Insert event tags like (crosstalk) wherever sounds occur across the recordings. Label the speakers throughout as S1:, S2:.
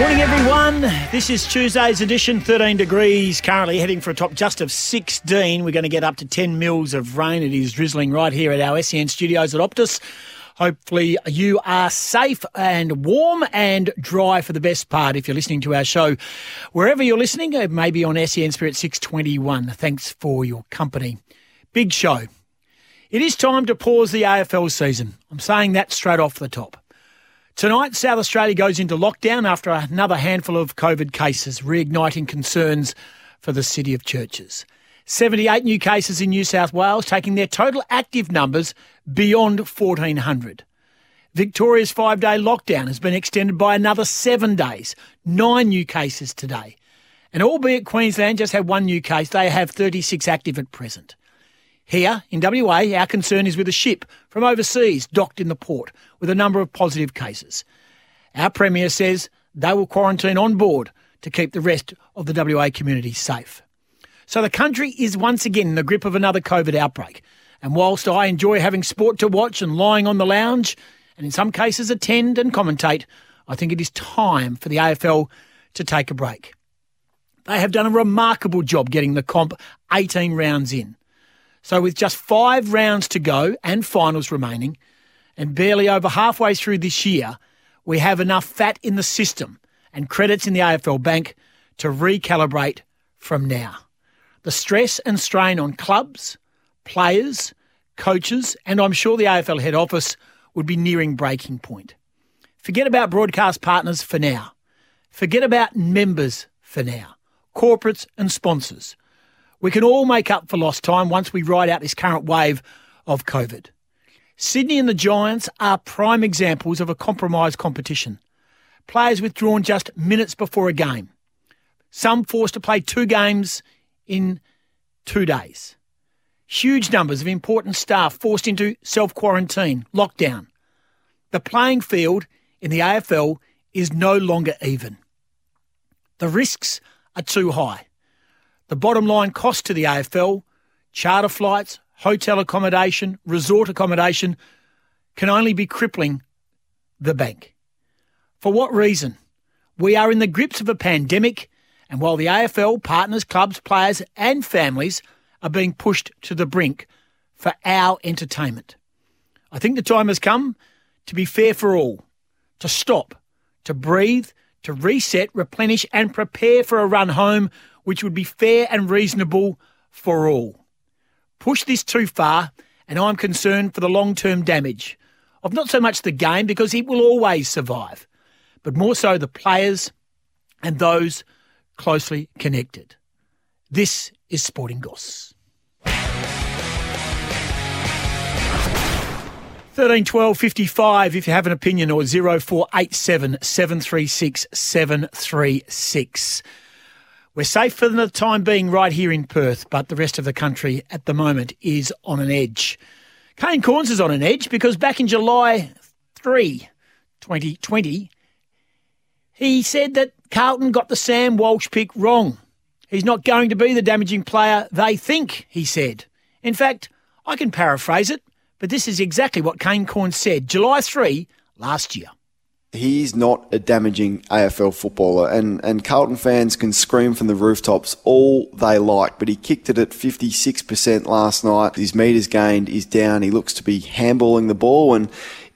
S1: Morning, everyone. This is Tuesday's edition. 13 degrees, currently heading for a top just of 16. We're going to get up to 10 mils of rain. It is drizzling right here at our SEN studios at Optus. Hopefully, you are safe and warm and dry for the best part if you're listening to our show. Wherever you're listening, maybe on SEN Spirit 621. Thanks for your company. Big show. It is time to pause the AFL season. I'm saying that straight off the top. Tonight, South Australia goes into lockdown after another handful of COVID cases, reigniting concerns for the city of churches. 78 new cases in New South Wales, taking their total active numbers beyond 1,400. Victoria's five day lockdown has been extended by another seven days, nine new cases today. And albeit Queensland just had one new case, they have 36 active at present. Here in WA, our concern is with a ship from overseas docked in the port with a number of positive cases. Our Premier says they will quarantine on board to keep the rest of the WA community safe. So the country is once again in the grip of another COVID outbreak. And whilst I enjoy having sport to watch and lying on the lounge, and in some cases attend and commentate, I think it is time for the AFL to take a break. They have done a remarkable job getting the comp 18 rounds in. So, with just five rounds to go and finals remaining, and barely over halfway through this year, we have enough fat in the system and credits in the AFL bank to recalibrate from now. The stress and strain on clubs, players, coaches, and I'm sure the AFL head office would be nearing breaking point. Forget about broadcast partners for now. Forget about members for now, corporates and sponsors. We can all make up for lost time once we ride out this current wave of COVID. Sydney and the Giants are prime examples of a compromised competition. Players withdrawn just minutes before a game. Some forced to play two games in two days. Huge numbers of important staff forced into self quarantine, lockdown. The playing field in the AFL is no longer even. The risks are too high. The bottom line cost to the AFL, charter flights, hotel accommodation, resort accommodation, can only be crippling the bank. For what reason? We are in the grips of a pandemic, and while the AFL, partners, clubs, players, and families are being pushed to the brink for our entertainment. I think the time has come to be fair for all, to stop, to breathe, to reset, replenish, and prepare for a run home which would be fair and reasonable for all. Push this too far, and I'm concerned for the long term damage of not so much the game, because it will always survive, but more so the players and those closely connected. This is Sporting Goss. 13 12 55 if you have an opinion or 0487 736 736. We're safe for the time being right here in Perth, but the rest of the country at the moment is on an edge. Kane Cornes is on an edge because back in July 3, 2020, he said that Carlton got the Sam Walsh pick wrong. He's not going to be the damaging player they think, he said. In fact, I can paraphrase it, but this is exactly what Kane Cornes said July 3 last year
S2: he's not a damaging AFL footballer, and, and Carlton fans can scream from the rooftops all they like, but he kicked it at 56% last night. His metres gained is down. He looks to be handballing the ball and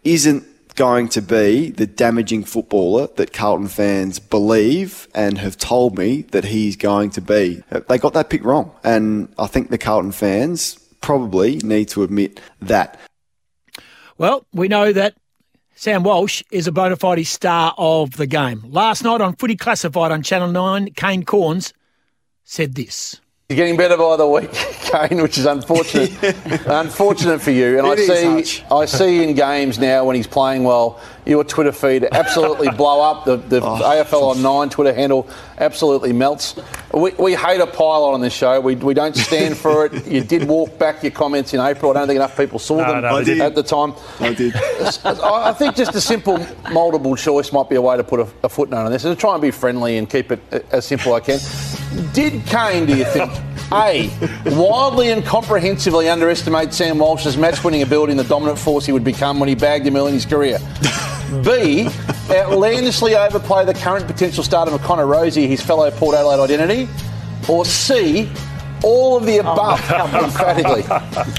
S2: isn't going to be the damaging footballer that Carlton fans believe and have told me that he's going to be. Uh, they got that pick wrong, and I think the Carlton fans probably need to admit that.
S1: Well, we know that Sam Walsh is a bona fide star of the game. Last night on Footy Classified on Channel 9, Kane Cornes said this.
S3: You're getting better by the week, (laughs) Kane, which is unfortunate. (laughs) unfortunate for you. And
S2: It
S3: I see,
S2: Hutch.
S3: I see in games now when he's playing well, your Twitter feed absolutely (laughs) blow up. The, the
S2: Oh.
S3: AFL on nine Twitter handle absolutely melts. We, we hate a pile on this show. We, we don't stand for it. You did walk back your comments in April. I don't think enough people saw them
S2: no, I did.
S3: at the time.
S2: I did. (laughs)
S3: I I think just a simple multiple choice might be a way to put a, a footnote on this and try and be friendly and keep it as simple as I can. Did Kane, do you think, A, wildly and comprehensively underestimate Sam Walsh's match winning ability and the dominant force he would become when he bagged him early in his career? B, uh, outlandishly overplay the current potential start of Connor Rozee, his fellow Port Adelaide identity? Or C, all of the above oh, emphatically?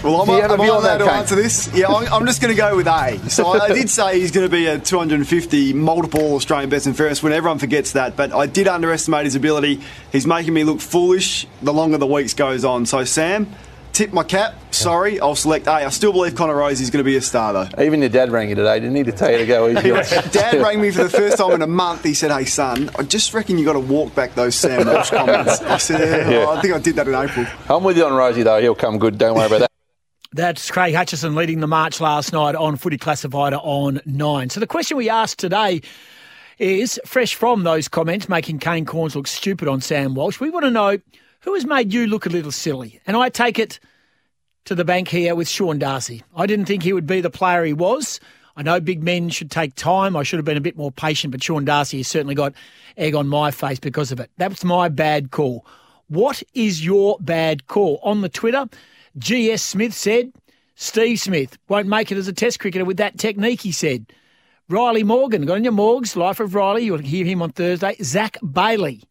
S2: Well, I'm,
S3: Do you have a
S2: am I
S3: view on
S2: allowed
S3: that,
S2: to
S3: Kane?
S2: answer this? Yeah, I'm, I'm just going to go with A. So I, I did say he's going to be a 250 multiple Australian best and fairest when everyone forgets that, but I did underestimate his ability. He's making me look foolish the longer the weeks goes on. So Sam, tip my cap. Sorry, I'll select A. I still believe Connor Rozee is going to be a star though.
S3: Even your dad rang you today, didn't he, to tell you to go easy? (laughs) on-
S2: Dad rang me for the first time in a month. He said, "Hey son, I just reckon you got to walk back those Sam Walsh (laughs) comments." I said, oh, yeah,
S3: Yeah.
S2: well, "I think I did that in April."
S3: I'm with you on Rozee, though. He'll come good. Don't worry about that.
S1: That's Craig Hutchison leading the march last night on Footy Classified on nine. So the question we asked today is fresh from those comments making Kane Cornes look stupid on Sam Walsh. We want to know who has made you look a little silly. And I take it to the bank here with Sean Darcy. I didn't think he would be the player he was. I know big men should take time. I should have been a bit more patient, but Sean Darcy has certainly got egg on my face because of it. That's my bad call. What is your bad call? On the Twitter, GS Smith said, Steve Smith won't make it as a test cricketer with that technique, he said. Riley Morgan, got on your Morgs, Life of Riley, you'll hear him on Thursday. Zach Bailey.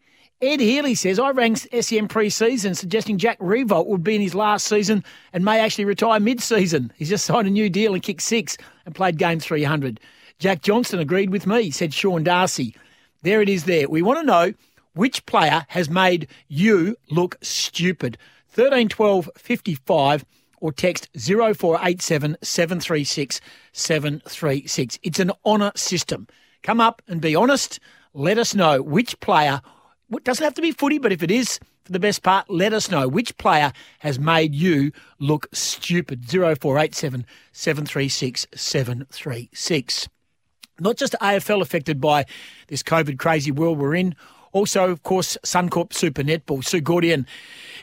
S1: Ed Healy says, I rang SEN pre-season suggesting Jack Riewoldt would be in his last season and may actually retire mid-season. He's just signed a new deal and kicked six and played game 300. Jack Johnson agreed with me, said Sean Darcy. There it is there. We want to know which player has made you look stupid. 13 12 55 or text 0487 736 736. It's an honour system. Come up and be honest. Let us know which player, it doesn't have to be footy, but if it is for the best part, let us know which player has made you look stupid. 0487 736 736 not just AFL affected by this COVID crazy world we're in. Also, of course, Suncorp Super Netball. Sue Gaudion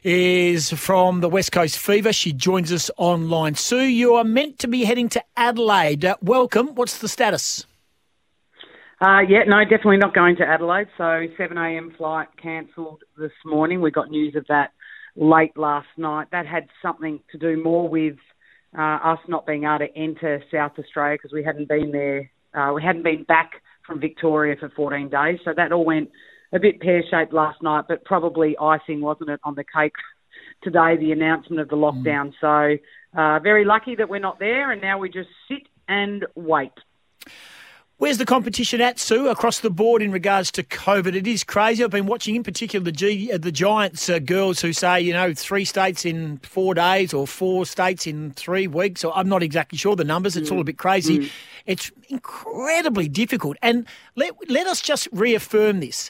S1: is from the West Coast Fever. She joins us online. Sue, you are meant to be heading to Adelaide. Uh, welcome. What's the status?
S4: Uh, yeah, no, definitely not going to Adelaide. So 7 a.m. flight cancelled this morning. We got news of that late last night. That had something to do more with uh, us not being able to enter South Australia because we hadn't been there. Uh, we hadn't been back from Victoria for 14 days. So that all went a bit pear-shaped last night, but probably icing, wasn't it, on the cake (laughs) today, the announcement of the lockdown. So uh, very lucky that we're not there, and now we just sit and wait.
S1: Where's the competition at, Sue, across the board in regards to COVID? It is crazy. I've been watching, in particular, the G, uh, the Giants uh, girls who say, you know, three states in four days or four states in three weeks. Or I'm not exactly sure the numbers. It's all a bit crazy. It's incredibly difficult. And let let us just reaffirm this.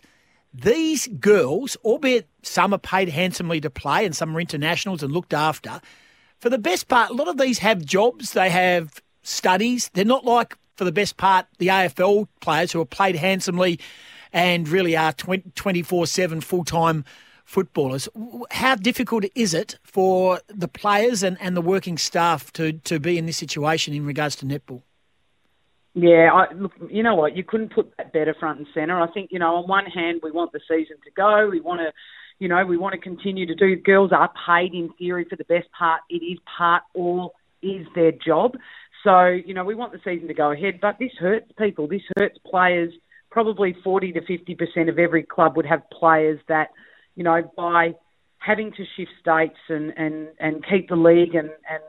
S1: These girls, albeit some are paid handsomely to play and some are internationals and looked after, for the best part, a lot of these have jobs. They have studies. They're not like, for the best part, the AFL players who are played handsomely and really are 24 7 full time footballers. How difficult is it for the players and, and the working staff to, to be in this situation in regards to netball?
S4: Yeah, I, look, you know what? You couldn't put that better front and centre. I think, you know, on one hand, we want the season to go. We want to, you know, we want to continue to do. Girls are paid in theory for the best part. It is part all is their job. So, you know, we want the season to go ahead, but this hurts people. This hurts players. Probably 40 to 50% of every club would have players that, you know, by having to shift states and, and, and keep the league and, and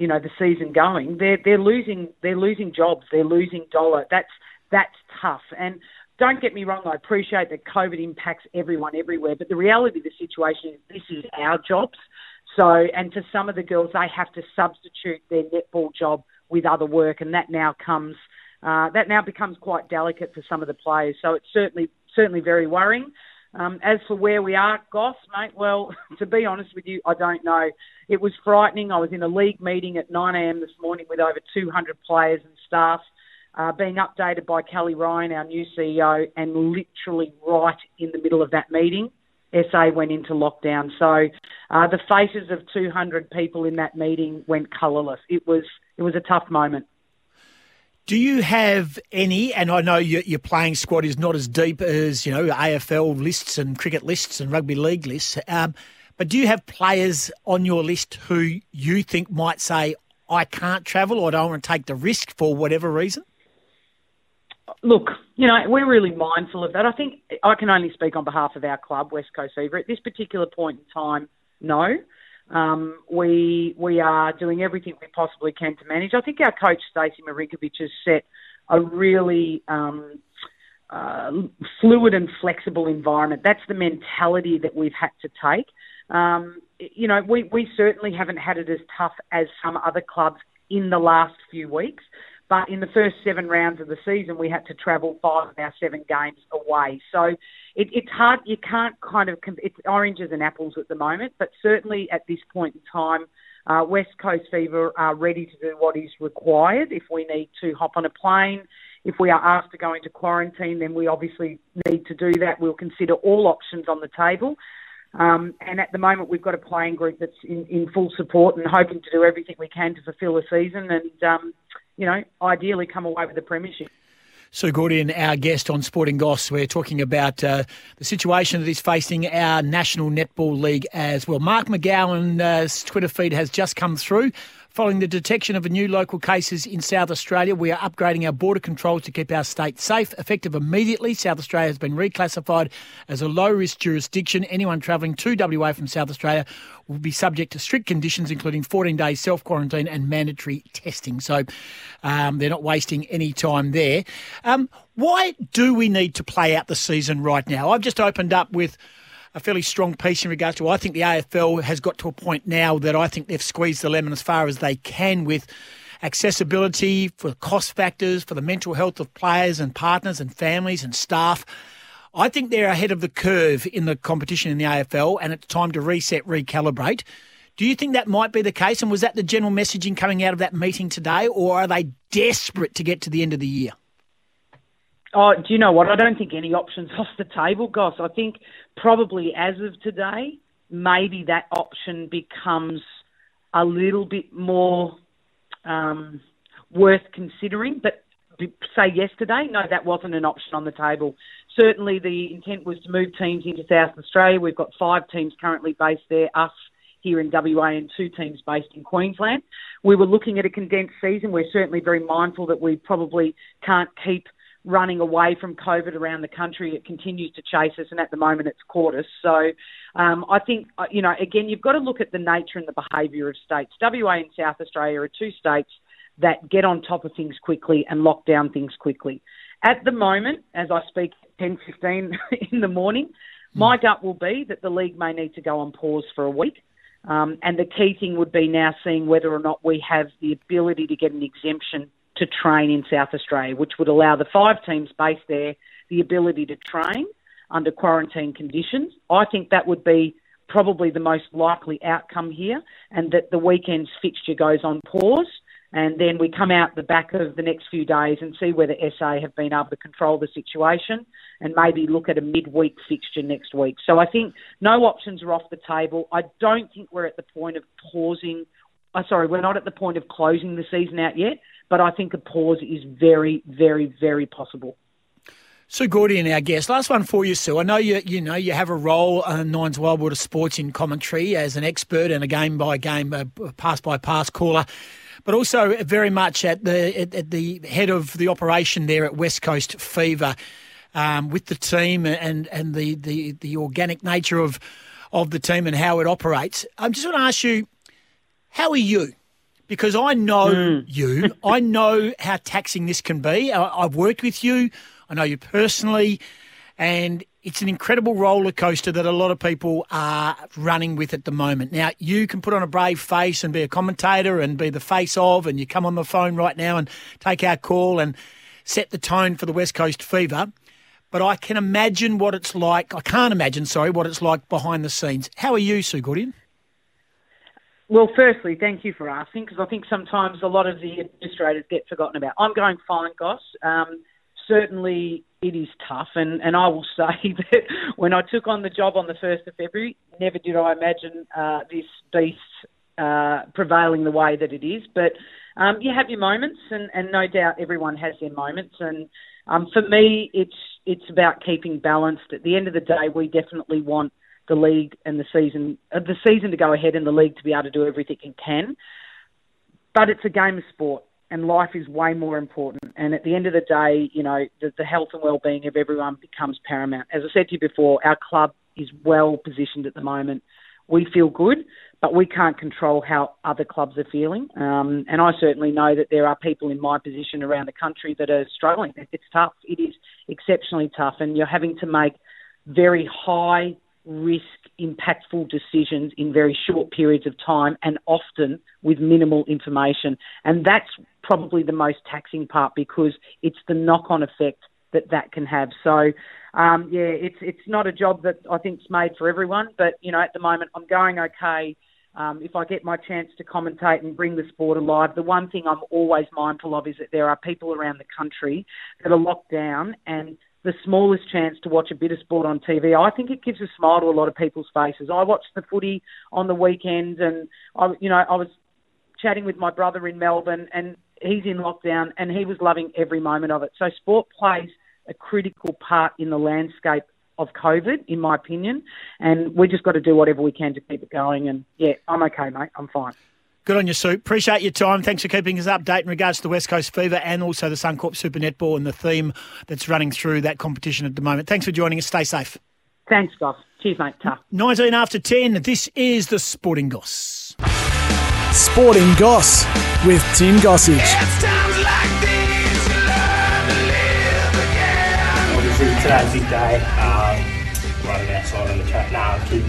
S4: you know the season going, they're they're losing they're losing jobs, they're losing dollar. That's that's tough. And don't get me wrong, I appreciate that COVID impacts everyone everywhere, but the reality of the situation is this is our jobs. So, and for some of the girls, they have to substitute their netball job with other work, and that now comes uh, that now becomes quite delicate for some of the players. So it's certainly certainly very worrying. Um, as for where we are, Goss, mate, well, (laughs) to be honest with you, I don't know. It was frightening. I was in a league meeting at 9am this morning with over 200 players and staff, uh, being updated by Kelly Ryan, our new CEO, and literally right in the middle of that meeting, SA went into lockdown. So uh, the faces of 200 people in that meeting went colourless. It was it was a tough moment.
S1: Do you have any? And I know your, your, playing squad is not as deep as you know AFL lists and cricket lists and rugby league lists. Um, but do you have players on your list who you think might say, "I can't travel or I don't want to take the risk for whatever reason"?
S4: Look, you know, we're really mindful of that. I think I can only speak on behalf of our club, West Coast Fever. At this particular point in time, no. Um, we we are doing everything we possibly can to manage. I think our coach Stacey Marinkovich has set a really um, uh, fluid and flexible environment. That's the mentality that we've had to take. Um, you know, we, we certainly haven't had it as tough as some other clubs in the last few weeks. But in the first seven rounds of the season, we had to travel five of our seven games away. So it, it's hard. You can't kind of it's oranges and apples at the moment. But certainly at this point in time, uh, West Coast Fever are ready to do what is required. If we need to hop on a plane, if we are asked to go into quarantine, then we obviously need to do that. We'll consider all options on the table. Um, and at the moment, we've got a playing group that's in, in full support and hoping to do everything we can to fulfil the season. And um, you know, ideally come away with the premiership.
S1: Sue Gaudion, our guest on Sporting Goss, we're talking about uh, the situation that is facing our National Netball League as well. Mark McGowan's Twitter feed has just come through. Following the detection of new local cases in South Australia, we are upgrading our border controls to keep our state safe. Effective immediately, South Australia has been reclassified as a low risk jurisdiction. Anyone travelling to WA from South Australia will be subject to strict conditions, including 14 days self quarantine and mandatory testing. So um, they're not wasting any time there. Um, why do we need to play out the season right now? I've just opened up with a fairly strong piece in regards to. I think the AFL has got to a point now that I think they've squeezed the lemon as far as they can with accessibility, for cost factors, for the mental health of players and partners and families and staff. I think they're ahead of the curve in the competition in the AFL, and it's time to reset, recalibrate. Do you think that might be the case? And was that the general messaging coming out of that meeting today, or are they desperate to get to the end of the year?
S4: Oh, do you know what? I don't think any options (laughs) off the table, Goss. I think probably as of today, maybe that option becomes a little bit more um, worth considering. But say yesterday, no, that wasn't an option on the table. Certainly, the intent was to move teams into South Australia. We've got five teams currently based there, us here in WA, and two teams based in Queensland. We were looking at a condensed season. We're certainly very mindful that we probably can't keep running away from COVID around the country. It continues to chase us, and at the moment it's caught us. So um, I think, uh, you know, again, you've got to look at the nature and the behaviour of states. WA and South Australia are two states that get on top of things quickly and lock down things quickly. At the moment, as I speak 10, 15 (laughs) in the morning, my gut will be that the league may need to go on pause for a week. Um, and the key thing would be now seeing whether or not we have the ability to get an exemption to train in South Australia, which would allow the five teams based there the ability to train under quarantine conditions. I think that would be probably the most likely outcome here, and that the weekend's fixture goes on pause. And then we come out the back of the next few days and see whether SA have been able to control the situation and maybe look at a midweek fixture next week. So I think no options are off the table. I don't think we're at the point of pausing. Uh, sorry, we're not at the point of closing the season out yet but I think a pause is very, very, very possible.
S1: Sue Gaudion, our guest. Last one for you, Sue. I know you you know you have a role on Nines Wildwater Sports in commentary as an expert and a game by game, pass by pass caller, but also very much at the at, at, the head of the operation there at West Coast Fever um, with the team and and the, the the organic nature of of the team and how it operates. I just want to ask you, how are you? because I know mm. you. I know how taxing this can be. I, have worked with you. I know you personally, and it's an incredible roller coaster that a lot of people are running with at the moment. Now, you can put on a brave face and be a commentator and be the face of, and you come on the phone right now and take our call and set the tone for the West Coast Fever. but I can imagine what it's like. I can't imagine, sorry, what it's like behind the scenes. How are you, Sue Gaudion?
S4: Well, firstly, thank you for asking because I think sometimes a lot of the administrators get forgotten about. I'm going fine, Goss. Um, certainly, it is tough, and, and I will (laughs) say that when I took on the job on the 1st of February, never did I imagine uh, this beast uh, prevailing the way that it is. But um, you have your moments, and, and no doubt everyone has their moments. And um, for me, it's it's about keeping balanced. At the end of the day, we definitely want the league and the season, uh, the season to go ahead and the league to be able to do everything it can. But it's a game of sport, and life is way more important. And at the end of the day, you know, the, the health and well-being of everyone becomes paramount. As I said to you before, our club is well positioned at the moment. We feel good, but we can't control how other clubs are feeling. Um, and I certainly know that there are people in my position around the country that are struggling. It's tough. It is exceptionally tough, and you're having to make very high risk impactful decisions in very short periods of time and often with minimal information. And that's probably the most taxing part because it's the knock on effect that that can have. So, um, yeah, it's it's not a job that I think's made for everyone, but you know, at the moment I'm going okay. Um, if I get my chance to commentate and bring the sport alive, the one thing I'm always mindful of is that there are people around the country that are locked down and the smallest chance to watch a bit of sport on TV, I think it gives a smile to a lot of people's faces. I watched the footy on the weekend, and I, you know, I was chatting with my brother in Melbourne, and he's in lockdown, and he was loving every moment of it. So sport plays a critical part in the landscape of COVID, in my opinion, and we just got to do whatever we can to keep it going. And yeah, I'm okay, mate. I'm fine.
S1: Good on you, Sue. Appreciate your time. Thanks for keeping us updated in regards to the West Coast Fever and also the Suncorp Super Netball and the theme that's running through that competition at the moment. Thanks for joining us. Stay safe.
S4: Thanks, Goss. Cheers, mate. Ta.
S1: 19 after 10. This is the Sporting Goss.
S5: Sporting Goss with Tim Gossage.
S6: Obviously, today's a big day. Um, running outside on the track. Nah, I'm kidding.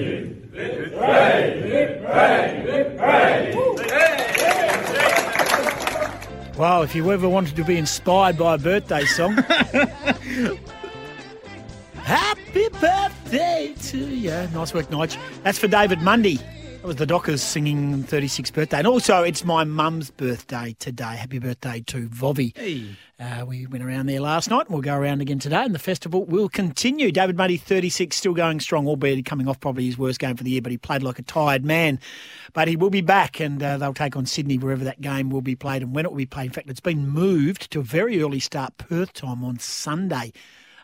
S1: Wow, if you ever wanted to be inspired by a birthday song. (laughs) Happy birthday to you. Nice work, Nige. That's for David Mundy. That was the Dockers singing 36th birthday. And also, it's my mum's birthday today. Happy birthday to Vovi. Uh, we went around there last night and we'll go around again today. And the festival will continue. David Mundy, 36, still going strong, albeit coming off probably his worst game for the year, but he played like a tired man. But he will be back and uh, they'll take on Sydney wherever that game will be played and when it will be played. In fact, it's been moved to a very early start Perth time on Sunday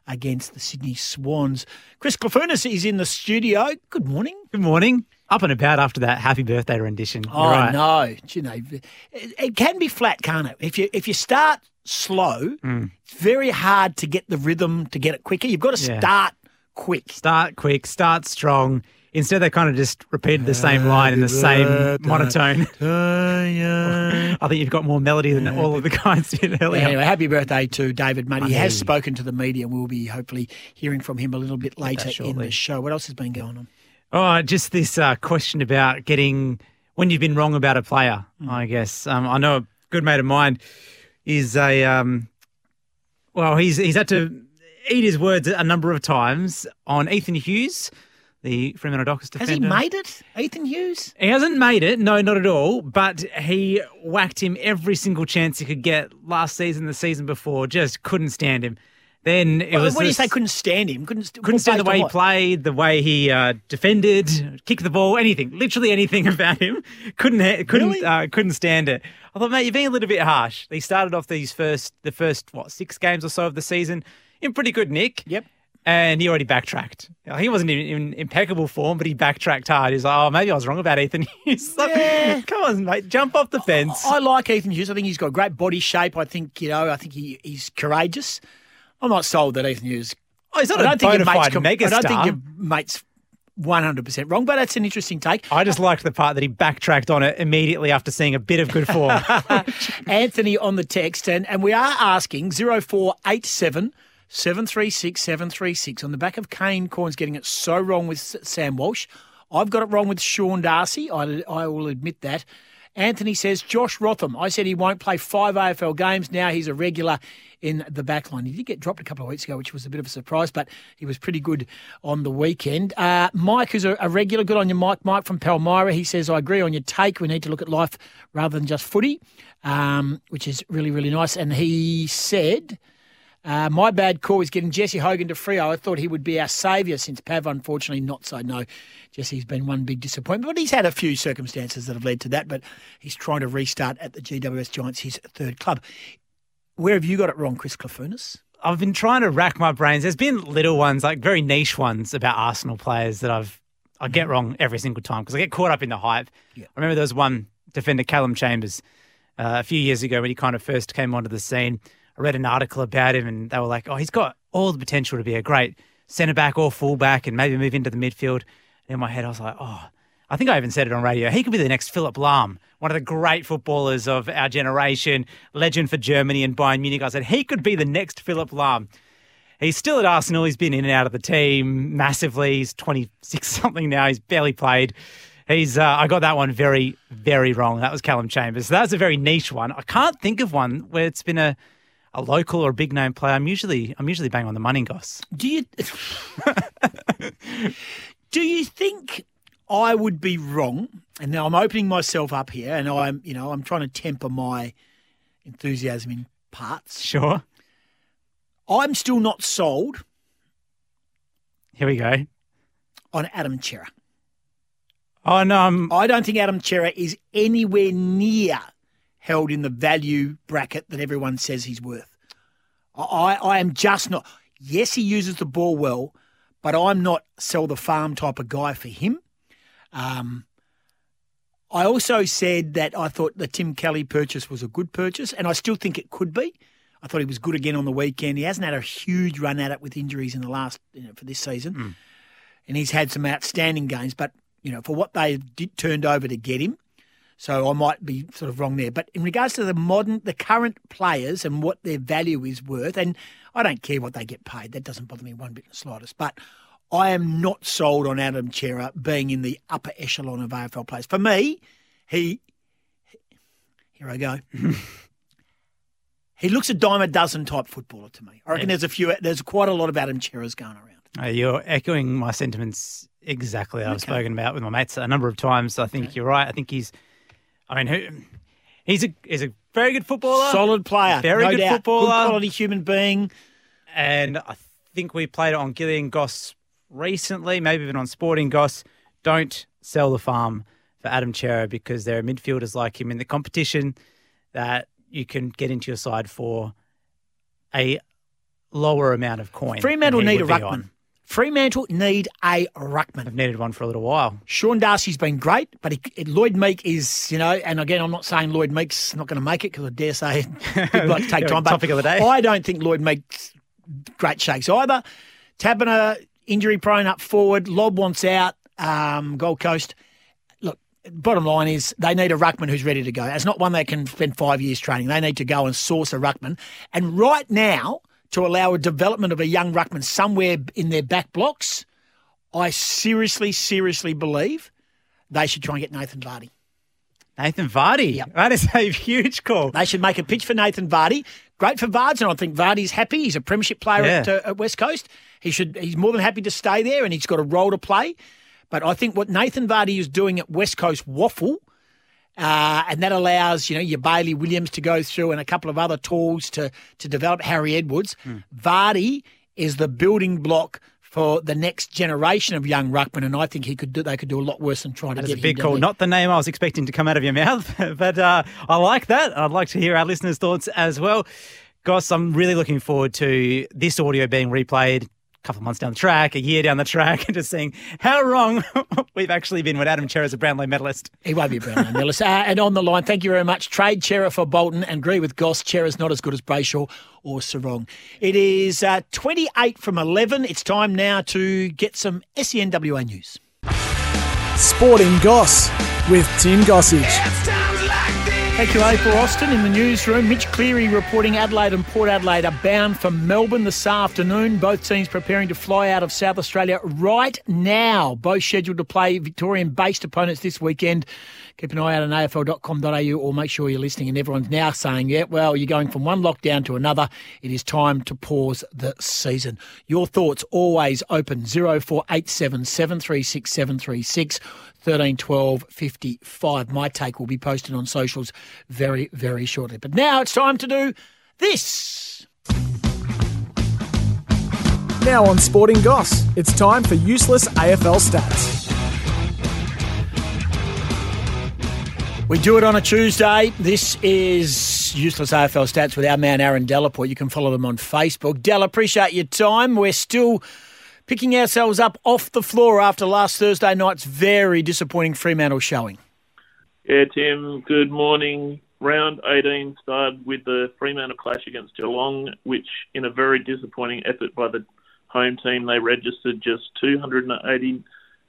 S1: against the Sydney Swans. Chris Clafunas is in the studio. Good morning.
S7: Good morning. Up and about after that happy birthday rendition. You're
S1: Oh
S7: right.
S1: no, you know, it, it can be flat, can't it? If you if you start slow, mm. it's very hard to get the rhythm to get it quicker. You've got to
S7: Yeah.
S1: start quick.
S7: Start quick, start strong. Instead, they kind of just repeated the same line in the same monotone. (laughs) (laughs) I think you've got more melody than all of the guys did earlier.
S1: Anyway, happy birthday to David Mundy. He has spoken to the media, and we'll be hopefully hearing from him a little bit later in the show. What else has been going on?
S7: Oh, just this uh, question about getting when you've been wrong about a player. I guess um, I know a good mate of mine is a um, well, he's he's had to eat his words a number of times on Ethan Hughes, the Fremantle Dockers defender.
S1: Has he made it, Ethan Hughes?
S7: He hasn't made it, no, not at all. But he whacked him every single chance he could get last season, the season before. Just couldn't stand him. Then it
S1: Well,
S7: was
S1: when you say couldn't stand him, couldn't
S7: couldn't stand the way he
S1: what?
S7: played, the way he uh, defended, kicked the ball, anything, literally anything (laughs) about him. Couldn't ha- couldn't
S1: Really?
S7: uh, couldn't stand it. I thought, mate, you're being a little bit harsh. He started off these first the first what six games or so of the season in pretty good nick.
S1: Yep.
S7: And he already backtracked. He wasn't in, in impeccable form, but he backtracked hard. He's like, oh, maybe I was wrong about Ethan Hughes. (laughs) Like,
S1: Yeah. (laughs)
S7: Come on, mate, jump off the fence.
S1: I like Ethan Hughes. I think he's got great body shape. I think you know. I think he, he's courageous. I'm not sold that Ethan Hughes.
S7: Oh, he's not
S1: I
S7: a
S1: don't think your mates. com- I don't think your mates 100% wrong, but that's an interesting take.
S7: I just liked the part that he backtracked on it immediately after seeing a bit of good form. (laughs)
S1: Anthony on the text, and, and we are asking 0487 736 736 on the back of Kane Cornes getting it so wrong with Sam Walsh. I've got it wrong with Sean Darcy. I, I will admit that. Anthony says Josh Rotham. I said he won't play five AFL games. Now he's a regular in the back line. He did get dropped a couple of weeks ago, which was a bit of a surprise, but he was pretty good on the weekend. Uh, Mike, who's a, a, regular, good on your Mike. Mike from Palmyra, he says, I agree on your take. We need to look at life rather than just footy, um, which is really, really nice. And he said, uh, my bad call is getting Jesse Hogan to Freo. I thought he would be our saviour since Pav, unfortunately, not so. No, Jesse's been one big disappointment, but he's had a few circumstances that have led to that. But he's trying to restart at the GWS Giants, his third club. Where have you got it wrong, Chris Clafunis?
S7: I've been trying to rack my brains. There's been little ones, like very niche ones about Arsenal players that I've I get wrong every single time because I get caught up in the hype. Yeah. I remember there was one defender, Callum Chambers, uh, a few years ago when he kind of first came onto the scene. I read an article about him and they were like, oh, he's got all the potential to be a great centre back or full back and maybe move into the midfield. And in my head, I was like, oh, I think I even said it on radio. He could be the next Philipp Lahm, one of the great footballers of our generation, legend for Germany and Bayern Munich. I said he could be the next Philipp Lahm. He's still at Arsenal. He's been in and out of the team massively. He's 26 (laughs) something now. He's barely played. He's. Uh, I got that one very, very wrong. That was Callum Chambers. So that was a very niche one. I can't think of one where it's been a a local or a big name player, I'm usually I'm usually bang on the money, Goss.
S1: Do you (laughs) do you think I would be wrong? And now I'm opening myself up here, and I'm you know I'm trying to temper my enthusiasm in parts.
S7: Sure.
S1: I'm still not sold.
S7: Here we go.
S1: On Adam Cerra.
S7: Oh no, I'm...
S1: I don't think Adam Cerra is anywhere near held in the value bracket that everyone says he's worth. I, I am just not. Yes, he uses the ball well, but I'm not sell the farm type of guy for him. Um, I also said that I thought the Tim Kelly purchase was a good purchase, and I still think it could be. I thought he was good again on the weekend. He hasn't had a huge run at it with injuries in the last you know, for this season, mm. and he's had some outstanding games. But you know, for what they did, turned over to get him, so I might be sort of wrong there. But in regards to the modern, the current players and what their value is worth, and I don't care what they get paid. That doesn't bother me one bit in the slightest. But I am not sold on Adam Cerra being in the upper echelon of AFL players. For me, he. Here I go. (laughs) he looks a dime a dozen type footballer to me. I reckon yeah. there's a few. There's quite a lot of Adam Cerras going around.
S7: Uh, you're echoing my sentiments exactly. I've spoken about with my mates a number of times. I think okay. you're right. I think he's I mean, who, he's a he's a very good footballer,
S1: solid player,
S7: very
S1: no
S7: good
S1: doubt.
S7: footballer,
S1: good quality human being.
S7: And I think we played it on Gillian Goss recently, maybe even on Sporting Goss. Don't sell the farm for Adam Cerra because there are midfielders like him in the competition that you can get into your side for a lower amount of coin.
S1: Fremantle need a ruckman. On. Fremantle need a ruckman.
S7: I've needed one for a little while.
S1: Sean Darcy's been great, but he, Lloyd Meek is, you know, and again, I'm not saying Lloyd Meek's not going to make it because I dare say it (laughs) like to take time.
S7: Topic of the day.
S1: I don't think Lloyd Meek's great shakes either. Taberner injury prone up forward. Lobb wants out. Um, Gold Coast. Look, bottom line is they need a ruckman who's ready to go. It's not one they can spend five years training. They need to go and source a ruckman. And right now, to allow a development of a young ruckman somewhere in their back blocks, I seriously, seriously believe they should try and get Nathan Vardy.
S7: Nathan Vardy.
S1: Yep.
S7: That is a huge call.
S1: They should make a pitch for Nathan Vardy. Great for Vards, and I think Vardy's happy. He's a premiership player yeah. at, uh, at, West Coast. He should. He's more than happy to stay there, and he's got a role to play. But I think what Nathan Vardy is doing at West Coast WAFL uh, and that allows, you know, your Bailey Williams to go through and a couple of other tools to, to develop Harry Edwards. Mm. Vardy is the building block for the next generation of young ruckman, and I think he could do. They could do a lot worse than trying
S7: that
S1: to
S7: get
S1: a
S7: big call. Not the name I was expecting to come out of your mouth, (laughs) but uh, I like that. I'd like to hear our listeners' thoughts as well. Goss, I'm really looking forward to this audio being replayed couple of months down the track, a year down the track, (laughs) and just seeing how wrong (laughs) we've actually been when Adam Cerra's a Brownlow medalist.
S1: He won't be a Brownlow medalist. Uh, and on the line, thank you very much. Trade Cerra for Bolton and agree with Goss. Cerra's not as good as Brayshaw or Serong. It is uh, 28 from 11. It's time now to get some SENWA news.
S5: Sporting Goss with Tim Gossage.
S1: Thank you, April Austin. In the newsroom, Mitch Cleary reporting Adelaide and Port Adelaide are bound for Melbourne this afternoon. Both teams preparing to fly out of South Australia right now. Both scheduled to play Victorian based opponents this weekend. Keep an eye out on afl.com.au or make sure you're listening. And everyone's now saying, yeah, well, you're going from one lockdown to another. It is time to pause the season. Your thoughts always open 0487 736 736 13 12 55. My take will be posted on socials very, very shortly. But now it's time to do this.
S5: Now on Sporting Goss, it's time for useless AFL stats.
S1: We do it on a Tuesday. This is Useless AFL Stats with our man Aaron Delaport. You can follow them on Facebook. Del, appreciate your time. We're still picking ourselves up off the floor after last Thursday night's very disappointing Fremantle showing.
S8: Yeah, Tim, good morning. Round 18 started with the Fremantle clash against Geelong, which, in a very disappointing effort by the home team, they registered just 280,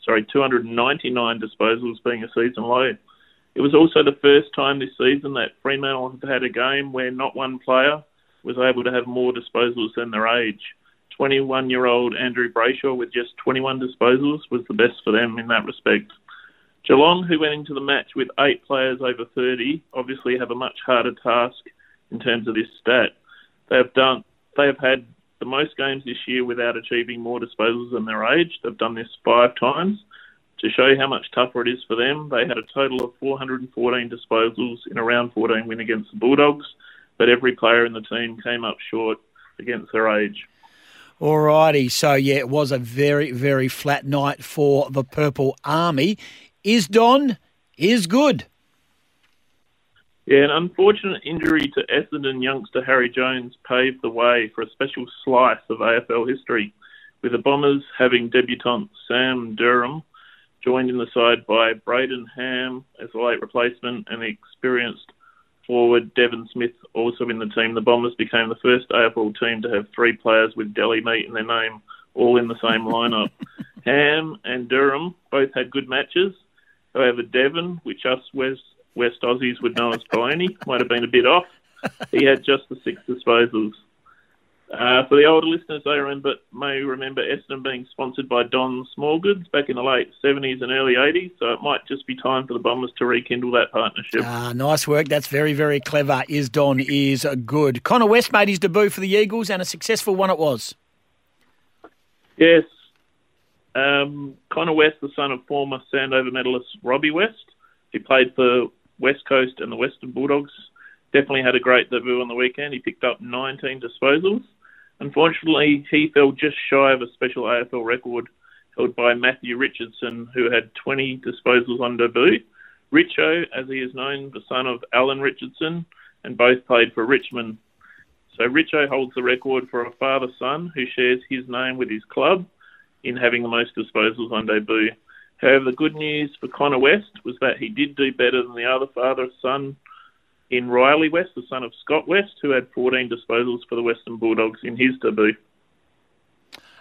S8: sorry, 299 disposals, being a season low. It was also the first time this season that Fremantle have had a game where not one player was able to have more disposals than their age. 21 year old Andrew Brayshaw with just 21 disposals was the best for them in that respect. Geelong, who went into the match with eight players over 30, obviously have a much harder task in terms of this stat. They have done, they have had the most games this year without achieving more disposals than their age. They've done this five times. To show how much tougher it is for them, they had a total of 414 disposals in a round 14 win against the Bulldogs, but every player in the team came up short against their age.
S1: Alrighty, so yeah, it was a very, very flat night for the Purple Army. Is Don is good.
S8: Yeah, an unfortunate injury to Essendon youngster Harry Jones paved the way for a special slice of AFL history, with the Bombers having debutant Sam Durham joined in the side by Brayden Ham as a late replacement and the experienced forward Devon Smith also in the team. The Bombers became the first AFL team to have three players with deli meat in their name, all in the same lineup. (laughs) Ham and Durham both had good matches. However, Devon, which us West, West Aussies would know as Polony, might have been a bit off. He had just the six disposals. Uh, for the older listeners, they remember, may remember Essendon being sponsored by Don Smallgoods back in the late 70s and early 80s, so it might just be time for the Bombers to rekindle that partnership.
S1: Ah, nice work. That's very, very clever. Is Don is good. Connor West made his debut for the Eagles, and a successful one it was.
S8: Yes. Um, Connor West, the son of former Sandover medalist Robbie West, he played for West Coast and the Western Bulldogs. Definitely had a great debut on the weekend. He picked up 19 disposals. Unfortunately, he fell just shy of a special AFL record held by Matthew Richardson, who had 20 disposals on debut. Richo, as he is known, the son of Alan Richardson, and both played for Richmond. So Richo holds the record for a father-son who shares his name with his club in having the most disposals on debut. However, the good news for Connor West was that he did do better than the other father-son in Riley West, the son of Scott West, who had 14 disposals for the Western Bulldogs in his debut.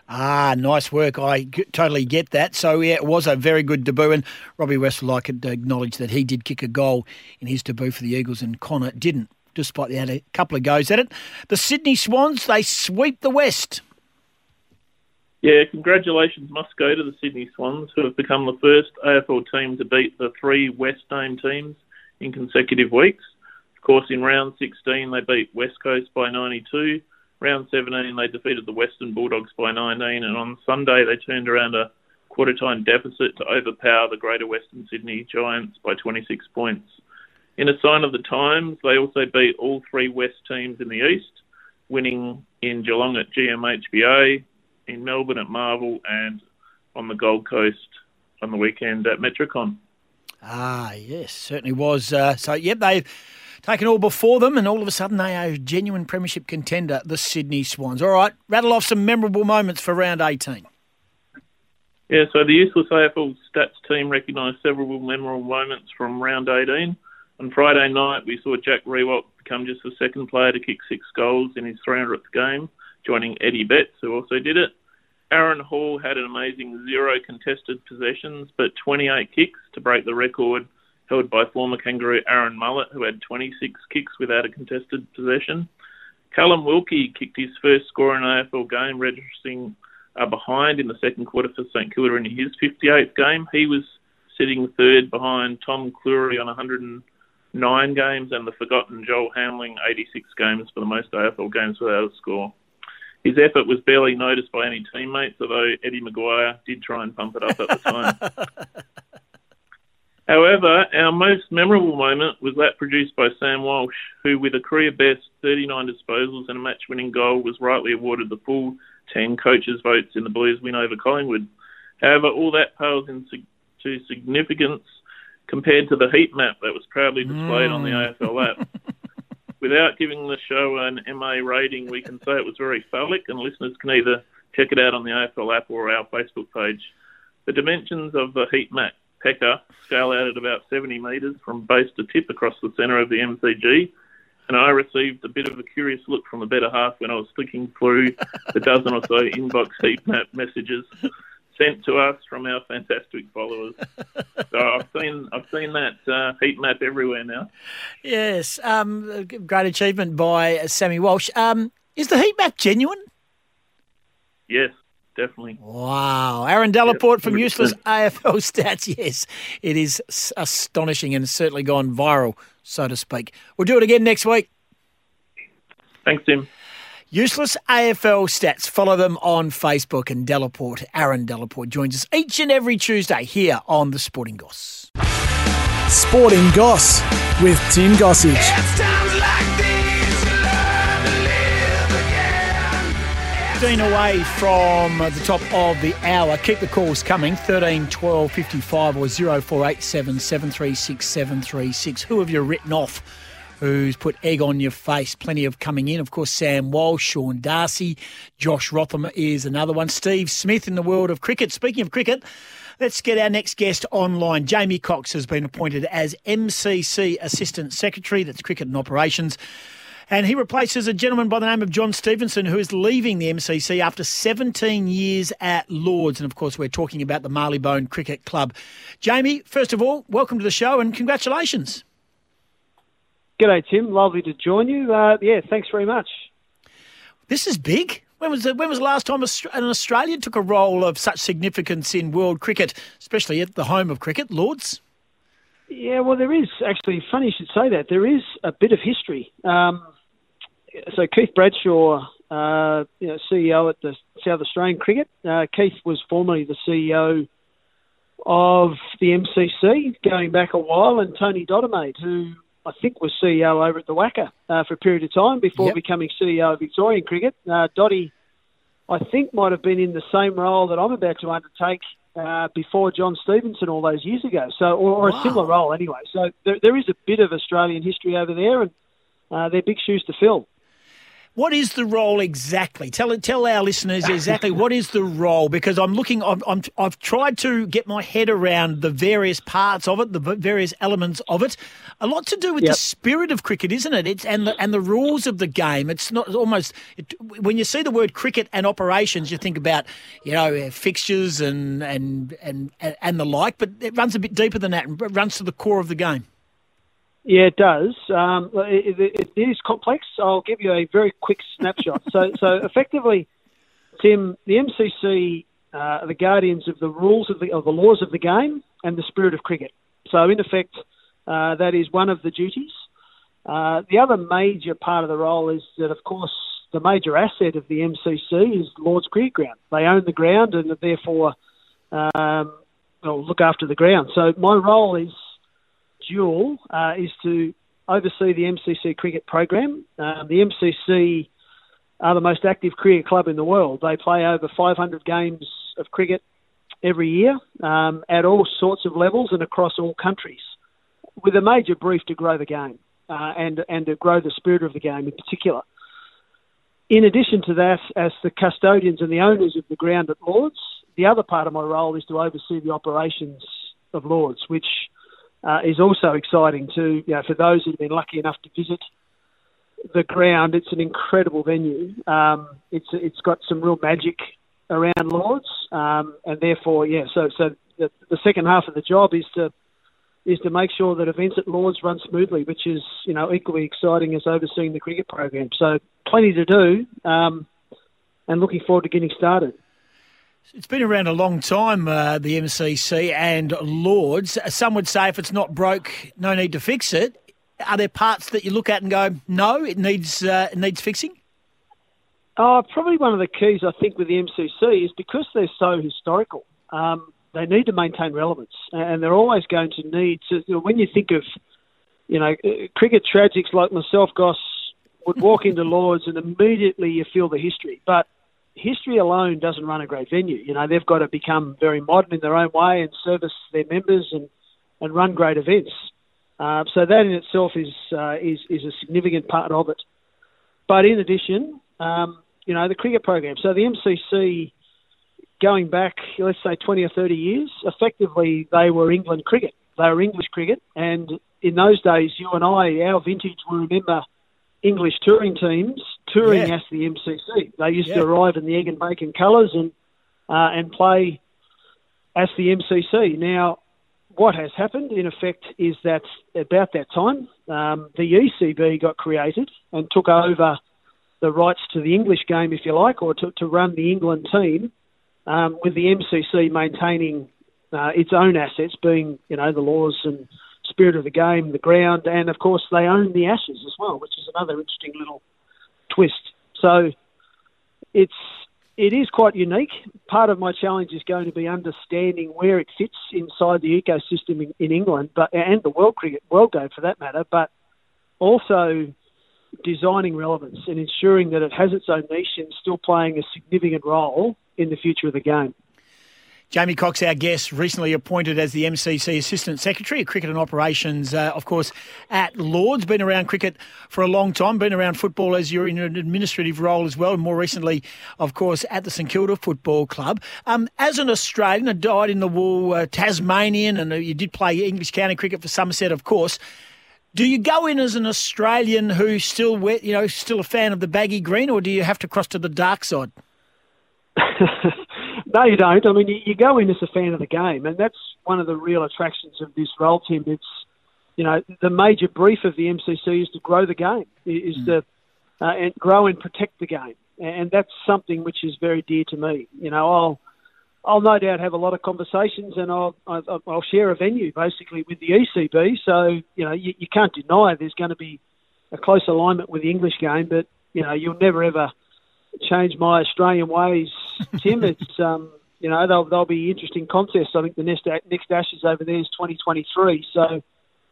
S1: Ah, nice work. I g- totally get that. So, yeah, it was a very good debut. And Robbie West would like to acknowledge that he did kick a goal in his debut for the Eagles, and Connor didn't, despite they had a couple of goes at it. The Sydney Swans, they sweep the West.
S8: Yeah, congratulations must go to the Sydney Swans, who have become the first AFL team to beat the three West name teams in consecutive weeks. Course, in round 16, they beat West Coast by 92. Round 17, they defeated the Western Bulldogs by 19. And on Sunday, they turned around a quarter time deficit to overpower the Greater Western Sydney Giants by 26 points. In a sign of the times, they also beat all three West teams in the East, winning in Geelong at GMHBA, in Melbourne at Marvel, and on the Gold Coast on the weekend at Metricon.
S1: Ah, yes, certainly was. Uh, so, yep, they've taken all before them, and all of a sudden they are a genuine premiership contender, the Sydney Swans. All right, rattle off some memorable moments for round 18.
S8: Yeah, so the useless AFL stats team recognised several memorable moments from round 18. On Friday night, we saw Jack Riewoldt become just the second player to kick six goals in his 300th game, joining Eddie Betts, who also did it. Aaron Hall had an amazing zero contested possessions, but 28 kicks to break the record held by former Kangaroo Aaron Mullett, who had 26 kicks without a contested possession. Callum Wilkie kicked his first score in an AFL game, registering a behind in the second quarter for St Kilda in his 58th game. He was sitting third behind Tom Clurey on 109 games and the forgotten Joel Hamling 86 games for the most AFL games without a score. His effort was barely noticed by any teammates, although Eddie McGuire did try and pump it up at the time. (laughs) However, our most memorable moment was that produced by Sam Walsh, who, with a career best 39 disposals and a match winning goal, was rightly awarded the full 10 coaches' votes in the Blues win over Collingwood. However, all that pales into significance compared to the heat map that was proudly displayed mm. on the mm. AFL app. (laughs) Without giving the show an MA rating, we can say it was very phallic, and listeners can either check it out on the AFL app or our Facebook page. The dimensions of the heat map pecker scale out at about 70 metres from base to tip across the centre of the MCG. And I received a bit of a curious look from the better half when I was flicking through (laughs) the dozen or so inbox heat map messages sent to us from our fantastic followers. (laughs) so I've seen I've seen that uh, heat map everywhere now.
S1: Yes, um, great achievement by Sammy Walsh. Um, is the heat map genuine?
S8: Yes, definitely.
S1: Wow. Aaron Delaporte yep. from Useless (laughs) AFL Stats. (laughs) Yes, it is astonishing and certainly gone viral, so to speak. We'll do it again next week.
S8: Thanks, Tim.
S1: Useless AFL Stats. Follow them on Facebook. And Delaporte, Aaron Delaporte, joins us each and every Tuesday here on the Sporting Goss.
S5: Sporting Goss with Tim Gossage.
S1: 15 away from the top of the hour. Keep the calls coming 13 12 55 or 0487 736 736. Who have you written off? Who's put egg on your face? Plenty of coming in. Of course, Sam Walsh, Sean Darcy, Josh Rotham is another one. Steve Smith in the world of cricket. Speaking of cricket, Let's get our next guest online. Jamie Cox has been appointed as MCC Assistant Secretary, that's Cricket and Operations. And he replaces a gentleman by the name of John Stevenson, who is leaving the MCC after 17 years at Lords. And of course, we're talking about the Marylebone Cricket Club. Jamie, first of all, welcome to the show and congratulations.
S9: G'day, Tim. Lovely to join you. Uh, yeah, thanks very much.
S1: This is big. When was the, when was the last time an Australian took a role of such significance in world cricket, especially at the home of cricket, Lords?
S9: Yeah, well, there is actually. Funny you should say that. There is a bit of history. Um, so Keith Bradshaw, uh, you know, CEO at the South Australian Cricket. Uh, Keith was formerly the CEO of the MCC, going back a while, and Tony Dodemaide, who I think was CEO over at the WACA uh, for a period of time before yep. becoming CEO of Victorian Cricket. Uh, Dotty, I think, might have been in the same role that I'm about to undertake uh, before John Stevenson all those years ago, so or, or wow. a similar role anyway. So there, there is a bit of Australian history over there, and uh, they're big shoes to fill.
S1: What is the role exactly? Tell tell our listeners exactly what is the role because I'm looking. I'm, I'm, I've tried to get my head around the various parts of it, the various elements of it. A lot to do with yep. the spirit of cricket, isn't it? It's and the and the rules of the game. It's not almost it, when you see the word cricket and operations, you think about you know uh, fixtures and and and and the like, but it runs a bit deeper than that and runs to the core of the game.
S9: Yeah, it does. Um, it, it, is complex. I'll give you a very quick snapshot. so, (laughs) so effectively, Tim, the MCC uh, are the guardians of the rules of the, of the laws of the game and the spirit of cricket. So, in effect, uh, that is one of the duties. Uh, the other major part of the role is that, of course, the major asset of the MCC is Lord's Cricket Ground. They own the ground and therefore um, look after the ground. So my role is dual uh, is to oversee the MCC cricket program. Um, the MCC are the most active cricket club in the world. They play over 500 games of cricket every year um, at all sorts of levels and across all countries, with a major brief to grow the game uh, and and to grow the spirit of the game in particular. In addition to that, as the custodians and the owners of the ground at Lords, the other part of my role is to oversee the operations of Lords, which uh, is also exciting too. You know, for those who've been lucky enough to visit the ground, it's an incredible venue. Um, it's it's got some real magic around Lords, um, and therefore, yeah. So, so the, the second half of the job is to is to make sure that events at Lords run smoothly, which is you know equally exciting as overseeing the cricket program. So, plenty to do, um, and looking forward to getting started.
S1: It's been around a long time, uh, the MCC and Lords. Some would say if it's not broke, no need to fix it. Are there parts that you look at and go, no, it needs uh, it needs fixing?
S9: Oh, probably one of the keys I think with the MCC is because they're so historical. Um, they need to maintain relevance, and they're always going to need to. You know, when you think of, you know, uh, cricket tragics like myself, Goss would walk into (laughs) Lords and immediately you feel the history, but history alone doesn't run a great venue. You know, they've got to become very modern in their own way and service their members and, and run great events. Uh, so that in itself is, uh, is is a significant part of it. But in addition, um, you know, the cricket program. So the MCC, going back, let's say 20 or 30 years, effectively they were England cricket. They were English cricket, and in those days, you and I, our vintage, will remember English touring teams touring
S1: Yeah.
S9: as the MCC. They used
S1: Yeah.
S9: to arrive in the egg and bacon colours and uh, and play as the MCC. Now, what has happened in effect is that about that time, um, the ECB got created and took over the rights to the English game, if you like, or to, to run the England team, um, with the MCC maintaining uh, its own assets, being you know the laws and spirit of the game, the ground, and of course they own the Ashes as well, which is another interesting little twist. So it's it is quite unique. Part of my challenge is going to be understanding where it fits inside the ecosystem in, in England, but and the world cricket world game for that matter, but also designing relevance and ensuring that it has its own niche and still playing a significant role in the future of the game.
S1: Jamie Cox, our guest, recently appointed as the MCC Assistant Secretary of Cricket and Operations, uh, of course, at Lords. Been around cricket for a long time, been around football as you're in an administrative role as well, and more recently, of course, at the St Kilda Football Club. Um, as an Australian, a dyed in the wool uh, Tasmanian, and uh, you did play English county cricket for Somerset, of course. Do you go in as an Australian who's still, you know, still a fan of the baggy green, or do you have to cross to the dark side? (laughs)
S9: No, you don't. I mean, you, you go in as a fan of the game, and that's one of the real attractions of this role, Tim. It's, you know, the major brief of the MCC is to grow the game, is to uh, and grow and protect the game, and that's something which is very dear to me. You know, I'll I'll no doubt have a lot of conversations, and I'll I'll, I'll share a venue basically with the ECB. So you know, you, you can't deny there's going to be a close alignment with the English game, but you know, you'll never ever change my Australian ways, (laughs) Tim. it's um, you know they'll they'll be interesting contests. I think the next next Ashes over there is 2023, so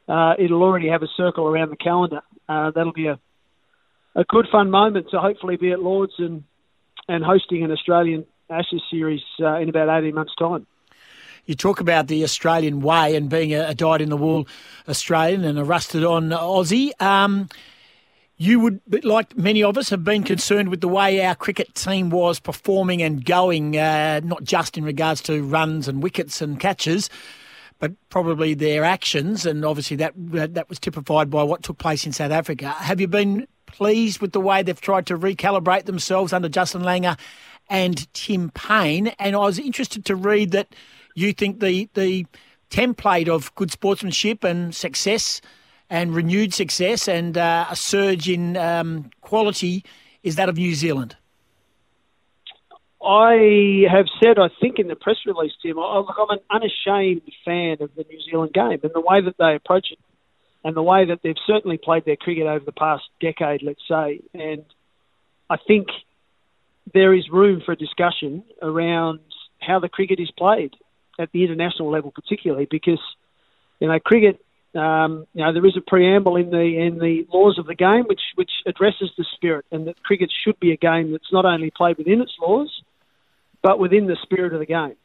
S9: uh, it'll already have a circle around the calendar. Uh, that'll be a a good fun moment to hopefully be at Lords and and hosting an Australian Ashes series uh, in about 18 months' time.
S1: You talk about the Australian way and being a, a dyed in the wool Australian and a rusted on Aussie. Um, you would, like many of us, have been concerned with the way our cricket team was performing and going, uh, not just in regards to runs and wickets and catches, but probably their actions. And obviously, that that was typified by what took place in South Africa. Have you been pleased with the way they've tried to recalibrate themselves under Justin Langer and Tim Paine? And I was interested to read that you think the the template of good sportsmanship and success and renewed success and uh, a surge in um, quality is that of New Zealand.
S9: I have said, I think in the press release, Tim, I, look, I'm an unashamed fan of the New Zealand game and the way that they approach it and the way that they've certainly played their cricket over the past decade, let's say. And I think there is room for a discussion around how the cricket is played at the international level, particularly because, you know, cricket um, you know, there is a preamble in the in the laws of the game which which addresses the spirit, and that cricket should be a game that's not only played within its laws, but within the spirit of the game.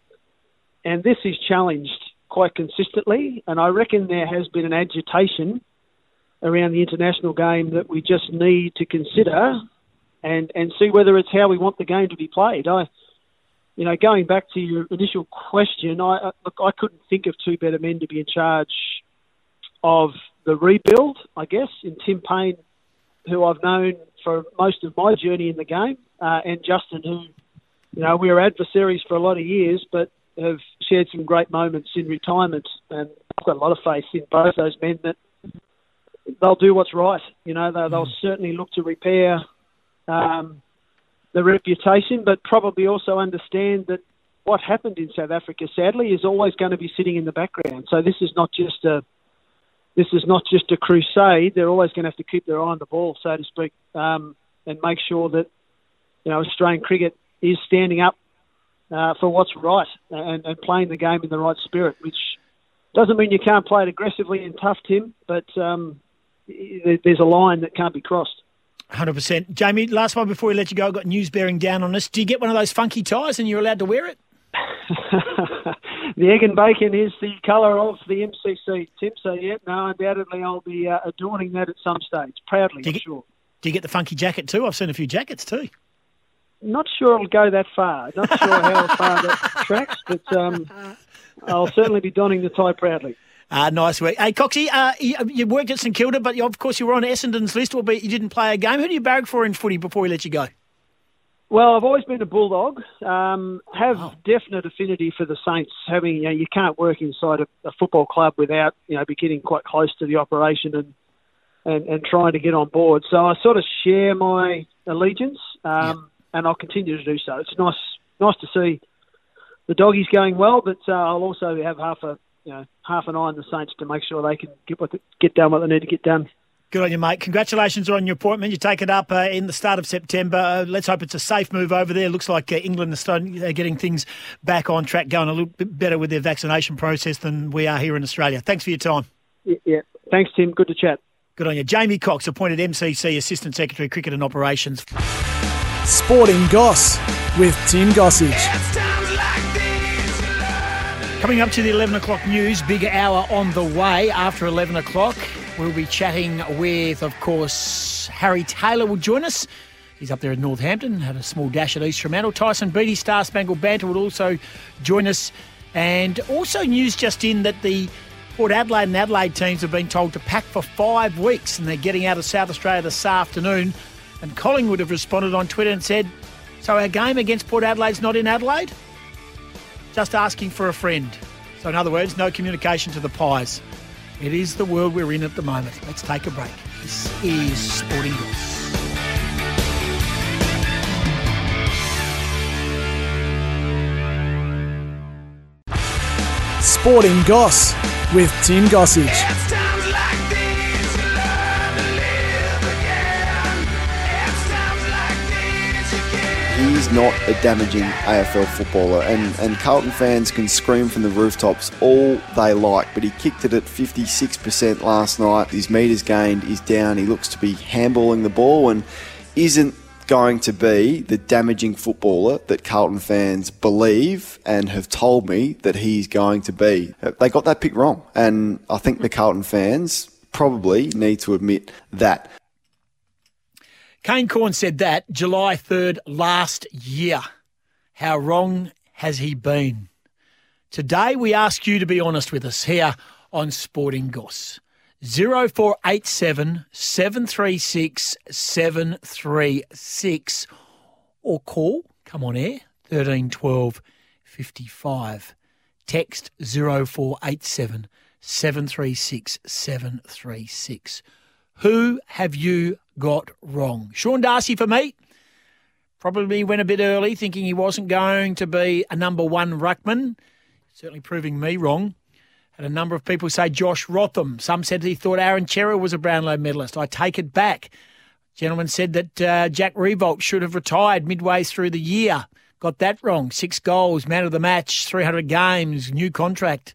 S9: And this is challenged quite consistently, and I reckon there has been an agitation around the international game that we just need to consider and and see whether it's how we want the game to be played. I you know, going back to your initial question, I look, I couldn't think of two better men to be in charge of the rebuild, I guess, in Tim Paine, who I've known for most of my journey in the game, uh, and Justin, who you know, we were adversaries for a lot of years, but have shared some great moments in retirement. And I've got a lot of faith in both those men that they'll do what's right. You know, they'll, they'll certainly look to repair um, the reputation, but probably also understand that what happened in South Africa, sadly, is always going to be sitting in the background. So this is not just a this is not just a crusade. They're always going to have to keep their eye on the ball, so to speak, um, and make sure that you know Australian cricket is standing up uh, for what's right and, and playing the game in the right spirit. Which doesn't mean you can't play it aggressively and tough, Tim, but um, there's a line that can't be crossed.
S1: Hundred percent, Jamie. Last one before we let you go, I've got news bearing down on us. Do you get one of those funky ties and you're allowed to wear it? (laughs)
S9: the egg and bacon is the colour of the MCC tip, so yeah, no, undoubtedly I'll be uh, adorning that at some stage, proudly,
S1: do you get,
S9: sure.
S1: Do you get the funky jacket too? I've seen a few jackets too.
S9: Not sure it'll go that far. Not sure how (laughs) far that tracks, but um, I'll certainly be donning the tie proudly.
S1: Uh, nice work. Hey, Coxie, uh, you, you, worked at St Kilda, but of course you were on Essendon's list, albeit you didn't play a game. Who do you barrack for in footy before we let you go?
S9: Well, I've always been a bulldog. Um, have oh. definite affinity for the Saints. Having you, know, you can't work inside a, a, football club without you know be getting quite close to the operation and, and and trying to get on board. So I sort of share my allegiance, um, yeah. and I'll continue to do so. It's nice nice to see the doggies going well, but uh, I'll also have half a you know half an eye on the Saints to make sure they can get what the, get done what they need to get done.
S1: Good on you, mate. Congratulations on your appointment. You take it up uh, in the start of September. Uh, let's hope it's a safe move over there. Looks like uh, England are getting things back on track, going a little bit better with their vaccination process than we are here in Australia. Thanks for your time.
S9: Yeah, yeah. thanks, Tim. Good to chat.
S1: Good on you. Jamie Cox, appointed MCC Assistant Secretary, Cricket and Operations.
S5: Sporting Goss with Tim Gossage.
S1: Coming up to the 11 o'clock news, big hour on the way after 11 o'clock. We'll be chatting with, of course, Harry Taylor will join us. He's up there in Northampton, had a small dash at East Fremantle. Tyson Beattie, Star Spangled Banter, will also join us. And also news just in that the Port Adelaide and Adelaide teams have been told to pack for five weeks and they're getting out of South Australia this afternoon. And Collingwood have responded on Twitter and said, So our game against Port Adelaide's not in Adelaide? Just asking for a friend. So, in other words, no communication to the Pies. It is the world we're in at the moment. Let's take a break. This is Sporting Goss.
S5: Sporting Goss with Tim Gossage.
S2: He's not a damaging AFL footballer, and, and Carlton fans can scream from the rooftops all they like, but he kicked it at 56% last night. His metres gained is down. He looks to be handballing the ball and isn't going to be the damaging footballer that Carlton fans believe and have told me that he's going to be. Uh, they got that pick wrong, and I think the Carlton fans probably need to admit that.
S1: Kane Cornes said that July 3rd last year. How wrong has he been? Today we ask you to be honest with us here on Sporting Goss. 0487 736 736 or call, come on air, 1312 55. Text 0487 736 736. Who have you got wrong? Sean Darcy for me. Probably went a bit early thinking he wasn't going to be a number one ruckman. Certainly proving me wrong. Had a number of people say Josh Rotham. Some said he thought Aaron Cerra was a Brownlow medalist. I take it back. Gentleman said that uh, Jack Riewoldt should have retired midway through the year. Got that wrong. Six goals, man of the match, 300 games, new contract.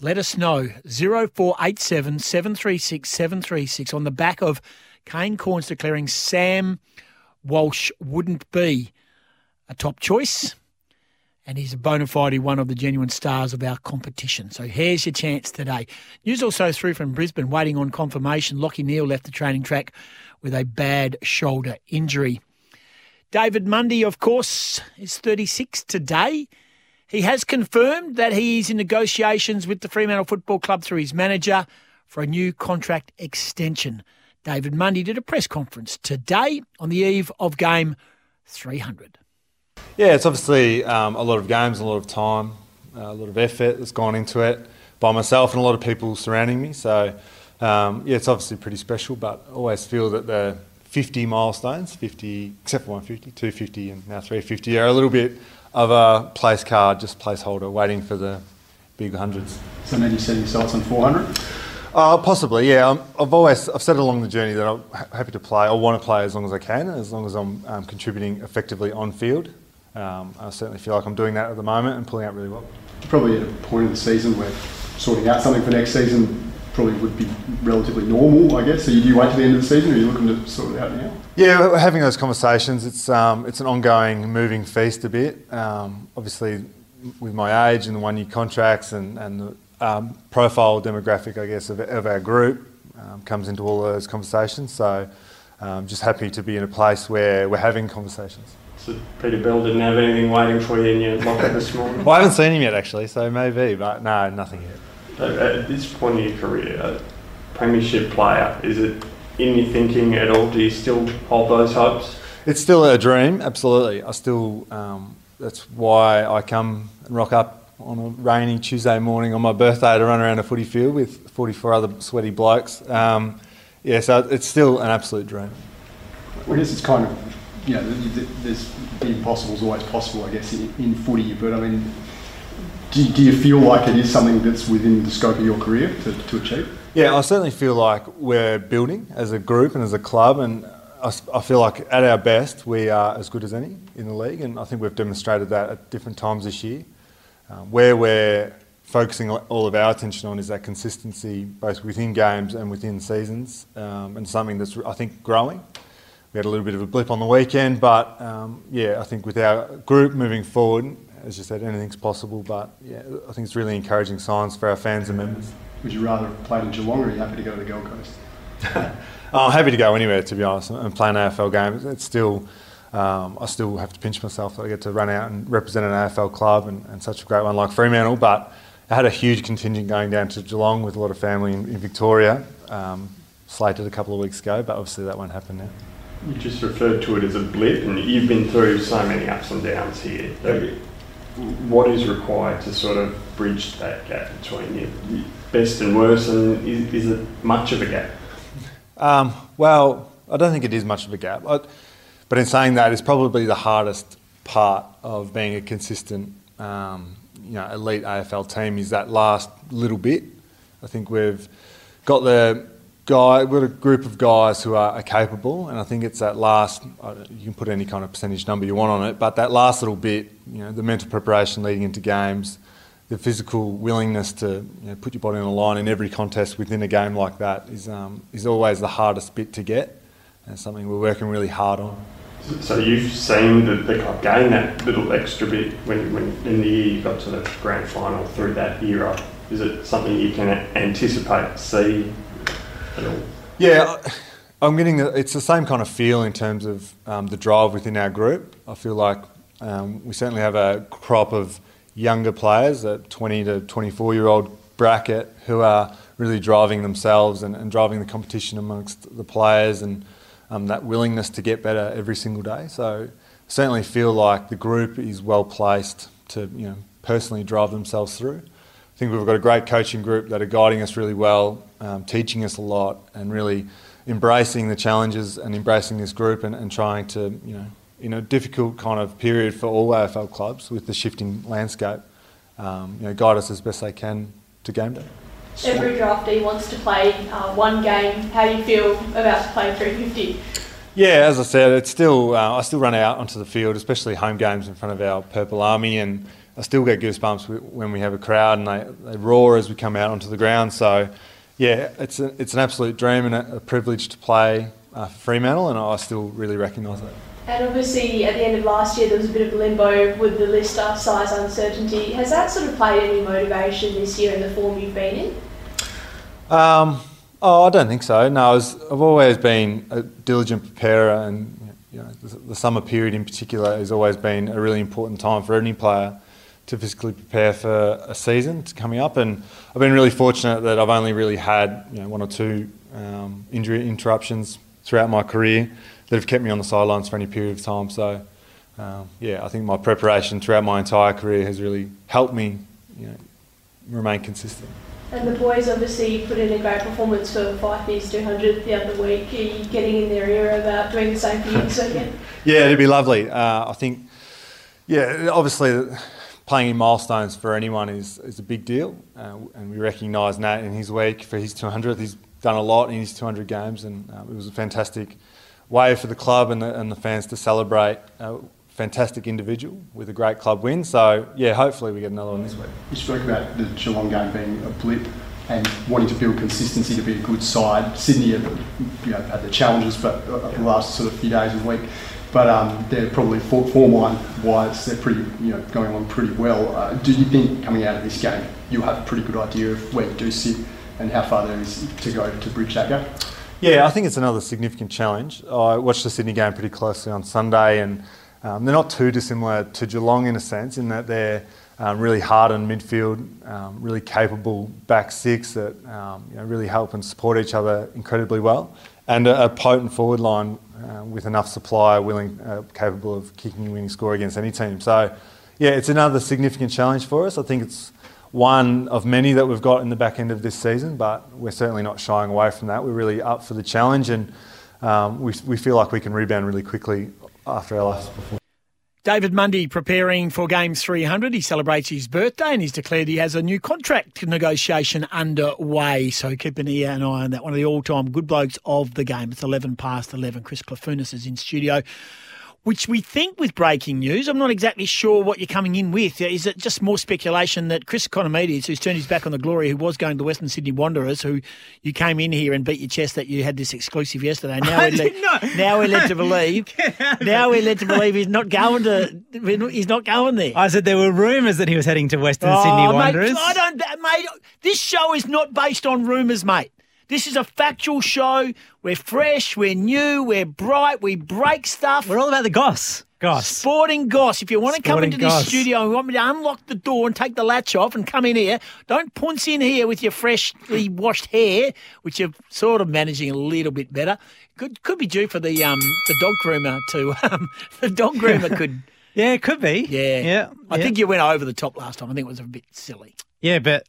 S1: Let us know. 0487 736 736 on the back of Kane Cornes declaring Sam Walsh wouldn't be a top choice. And he's a bona fide one of the genuine stars of our competition. So here's your chance today. News also through from Brisbane, waiting on confirmation. Lachie Neale left the training track with a bad shoulder injury. David Mundy, of course, is 36 today. He has confirmed that he is in negotiations with the Fremantle Football Club through his manager for a new contract extension. David Mundy did a press conference today on the eve of game 300.
S10: Yeah, it's obviously um, a lot of games, a lot of time, uh, a lot of effort that's gone into it by myself and a lot of people surrounding me. So, um, yeah, it's obviously pretty special, but I always feel that the 50 milestones, 50, except for 150, 250, and now 350, are a little bit of a place card, just placeholder, waiting for the big hundreds.
S11: So now you set your sights on 400?
S10: Uh, possibly, yeah. i have always I've said along the journey that I'm happy to play. I want to play as long as I can, as long as I'm um, contributing effectively on field. Um, I certainly feel like I'm doing that at the moment and pulling out really well.
S11: Probably at a point in the season where sorting out something for next season probably would be relatively normal, I guess. So do you wait to the end of the season, or are you looking to sort it out now?
S10: Yeah, we're having those conversations. It's um, it's an ongoing, moving feast a bit. Um, obviously, with my age and the one-year contracts and and the um, profile demographic, I guess, of, of our group um, comes into all those conversations. So, um, just happy to be in a place where we're having conversations.
S12: So Peter Bell didn't have anything waiting for you in your locker (laughs) this morning.
S10: well, I haven't seen him yet, actually. So maybe, but no, nothing yet.
S12: At this point in your career, a premiership player, is it in your thinking at all? Do you still hold those hopes?
S10: It's still a dream, absolutely. I still, um, that's why I come and rock up on a rainy Tuesday morning on my birthday to run around a footy field with 44 other sweaty blokes. Um, yeah, so it's still an absolute dream.
S11: Well, I guess it's kind of, you know, there's the impossible is always possible, I guess, in, in footy, but I mean, do, do you feel like it is something that's within the scope of your career to, to achieve?
S10: Yeah, I certainly feel like we're building as a group and as a club, and I, I feel like at our best we are as good as any in the league, and I think we've demonstrated that at different times this year. Um, where we're focusing all of our attention on is that consistency, both within games and within seasons, um, and something that's I think growing. We had a little bit of a blip on the weekend, but um, yeah, I think with our group moving forward, as you said, anything's possible. But yeah, I think it's really encouraging signs for our fans and members.
S11: Would you rather have played in Geelong, or are you happy to go to the Gold Coast? (laughs)
S10: I'm happy to go anywhere, to be honest, and play an AFL game. It's still, um, I still have to pinch myself that I get to run out and represent an AFL club and, and, such a great one like Fremantle. But I had a huge contingent going down to Geelong with a lot of family in, in Victoria, um, slated a couple of weeks ago, but obviously that won't happen now.
S12: You just referred to it as a blip, and you've been through so many ups and downs here what is required to sort of bridge that gap between your best and worst, and is, is it much of a gap?
S10: Um, well, I don't think it is much of a gap. I, but in saying that, it's probably the hardest part of being a consistent, um, you know, elite AFL team is that last little bit. I think we've got the guy, we've got a group of guys who are, are, capable, and I think it's that last. You can put any kind of percentage number you want on it, but that last little bit, you know, the mental preparation leading into games, the physical willingness to you know, put your body on the line in every contest within a game like that is um, is always the hardest bit to get, and something we're working really hard on.
S12: So you've seen the, the club gain that little extra bit when, when in the year you got to the grand final through that era. Is it something you can anticipate, see at all?
S10: yeah, I'm getting it's the same kind of feel in terms of um, the drive within our group. I feel like um, we certainly have a crop of younger players, a 20 to 24 year old bracket, who are really driving themselves and, and driving the competition amongst the players and um, that willingness to get better every single day. So, certainly feel like the group is well placed to you know personally drive themselves through. I think we've got a great coaching group that are guiding us really well, um, teaching us a lot, and really embracing the challenges and embracing this group and, and trying to, you know, in a difficult kind of period for all AFL clubs with the shifting landscape, um, you know, guide us as best they can to game day.
S13: Every draftee wants to play uh, one game. How do you feel about playing 350?
S10: Yeah, as I said, it's still uh, I still run out onto the field, especially home games in front of our Purple Army, and I still get goosebumps when we have a crowd and they, they roar as we come out onto the ground. So, yeah, it's, a, it's an absolute dream and a, a privilege to play uh, for Fremantle, and I still really recognise that.
S13: And obviously, at the end of last year, there was a bit of limbo with the list size uncertainty. Has that sort of played any motivation this year in the form you've been in?
S10: Um, oh, I don't think so. No, I have always been a diligent preparer, and you know, the, the summer period in particular has always been a really important time for any player to physically prepare for a season coming up. And I've been really fortunate that I've only really had you know, one or two um, injury interruptions throughout my career that have kept me on the sidelines for any period of time. So um, yeah, I think my preparation throughout my entire career has really helped me, you know, remain consistent.
S13: And the boys obviously put in a great performance for Fyfe 200 the other week. Are you getting in their ear about doing the same you this weekend?
S10: Yeah, it'd be lovely. Uh, I think, yeah, obviously playing in milestones for anyone is, is a big deal, uh, and we recognise Nat in his week for his 200th. He's done a lot in his 200 games, and uh, it was a fantastic way for the club and the, and the fans to celebrate a fantastic individual with a great club win. So, yeah, hopefully we get another one this week.
S11: You spoke about the Geelong game being a blip and wanting to build consistency to be a good side. Sydney have you know, had the challenges for the last sort of few days and week but um, they're probably form line wise, they're pretty, you know, going on pretty well. Uh, do you think coming out of this game, you'll have a pretty good idea of where you do sit and how far there is to go to bridge that gap?
S10: Yeah, I think it's another significant challenge. I watched the Sydney game pretty closely on Sunday, and um, they're not too dissimilar to Geelong in a sense, in that they're um, really hard on midfield, um, really capable back six that um, you know, really help and support each other incredibly well, and a, a potent forward line uh, with enough supply willing, uh, capable of kicking a winning score against any team. So, yeah, it's another significant challenge for us. I think it's one of many that we've got in the back end of this season, but we're certainly not shying away from that. We're really up for the challenge, and um, we, we feel like we can rebound really quickly after our last performance.
S1: David Mundy preparing for Game 300. He celebrates his birthday and he's declared he has a new contract negotiation underway. So keep an ear and eye on that. One of the all time good blokes of the game. It's 11 past 11. Chris Clafunis is in studio which we think with breaking news. I'm not exactly sure what you're coming in with. Is it just more speculation that Chris Ikonomidis, who's turned his back on the glory, who was going to Western Sydney Wanderers, who you came in here and beat your chest that you had this exclusive yesterday. Now we're, led, now we're led to (laughs) believe. now we're led to believe he's not going to. He's not going there.
S7: I said there were rumours that he was heading to Western oh, Sydney Wanderers.
S1: Mate, I don't, mate. This show is not based on rumours, mate. This is a factual show. We're fresh, we're new, we're bright, we break stuff.
S7: We're all about the goss. Goss.
S1: Sporting goss. If you want to come into goss. this studio and want me to unlock the door and take the latch off and come in here, don't punce in here with your freshly washed hair, which you're sort of managing a little bit better. Could could be due for the um the dog groomer to um (laughs) the dog groomer could (laughs)
S7: Yeah, it could be.
S1: Yeah.
S7: Yeah.
S1: I
S7: yeah.
S1: think you went over the top last time. I think it was a bit silly.
S7: Yeah, but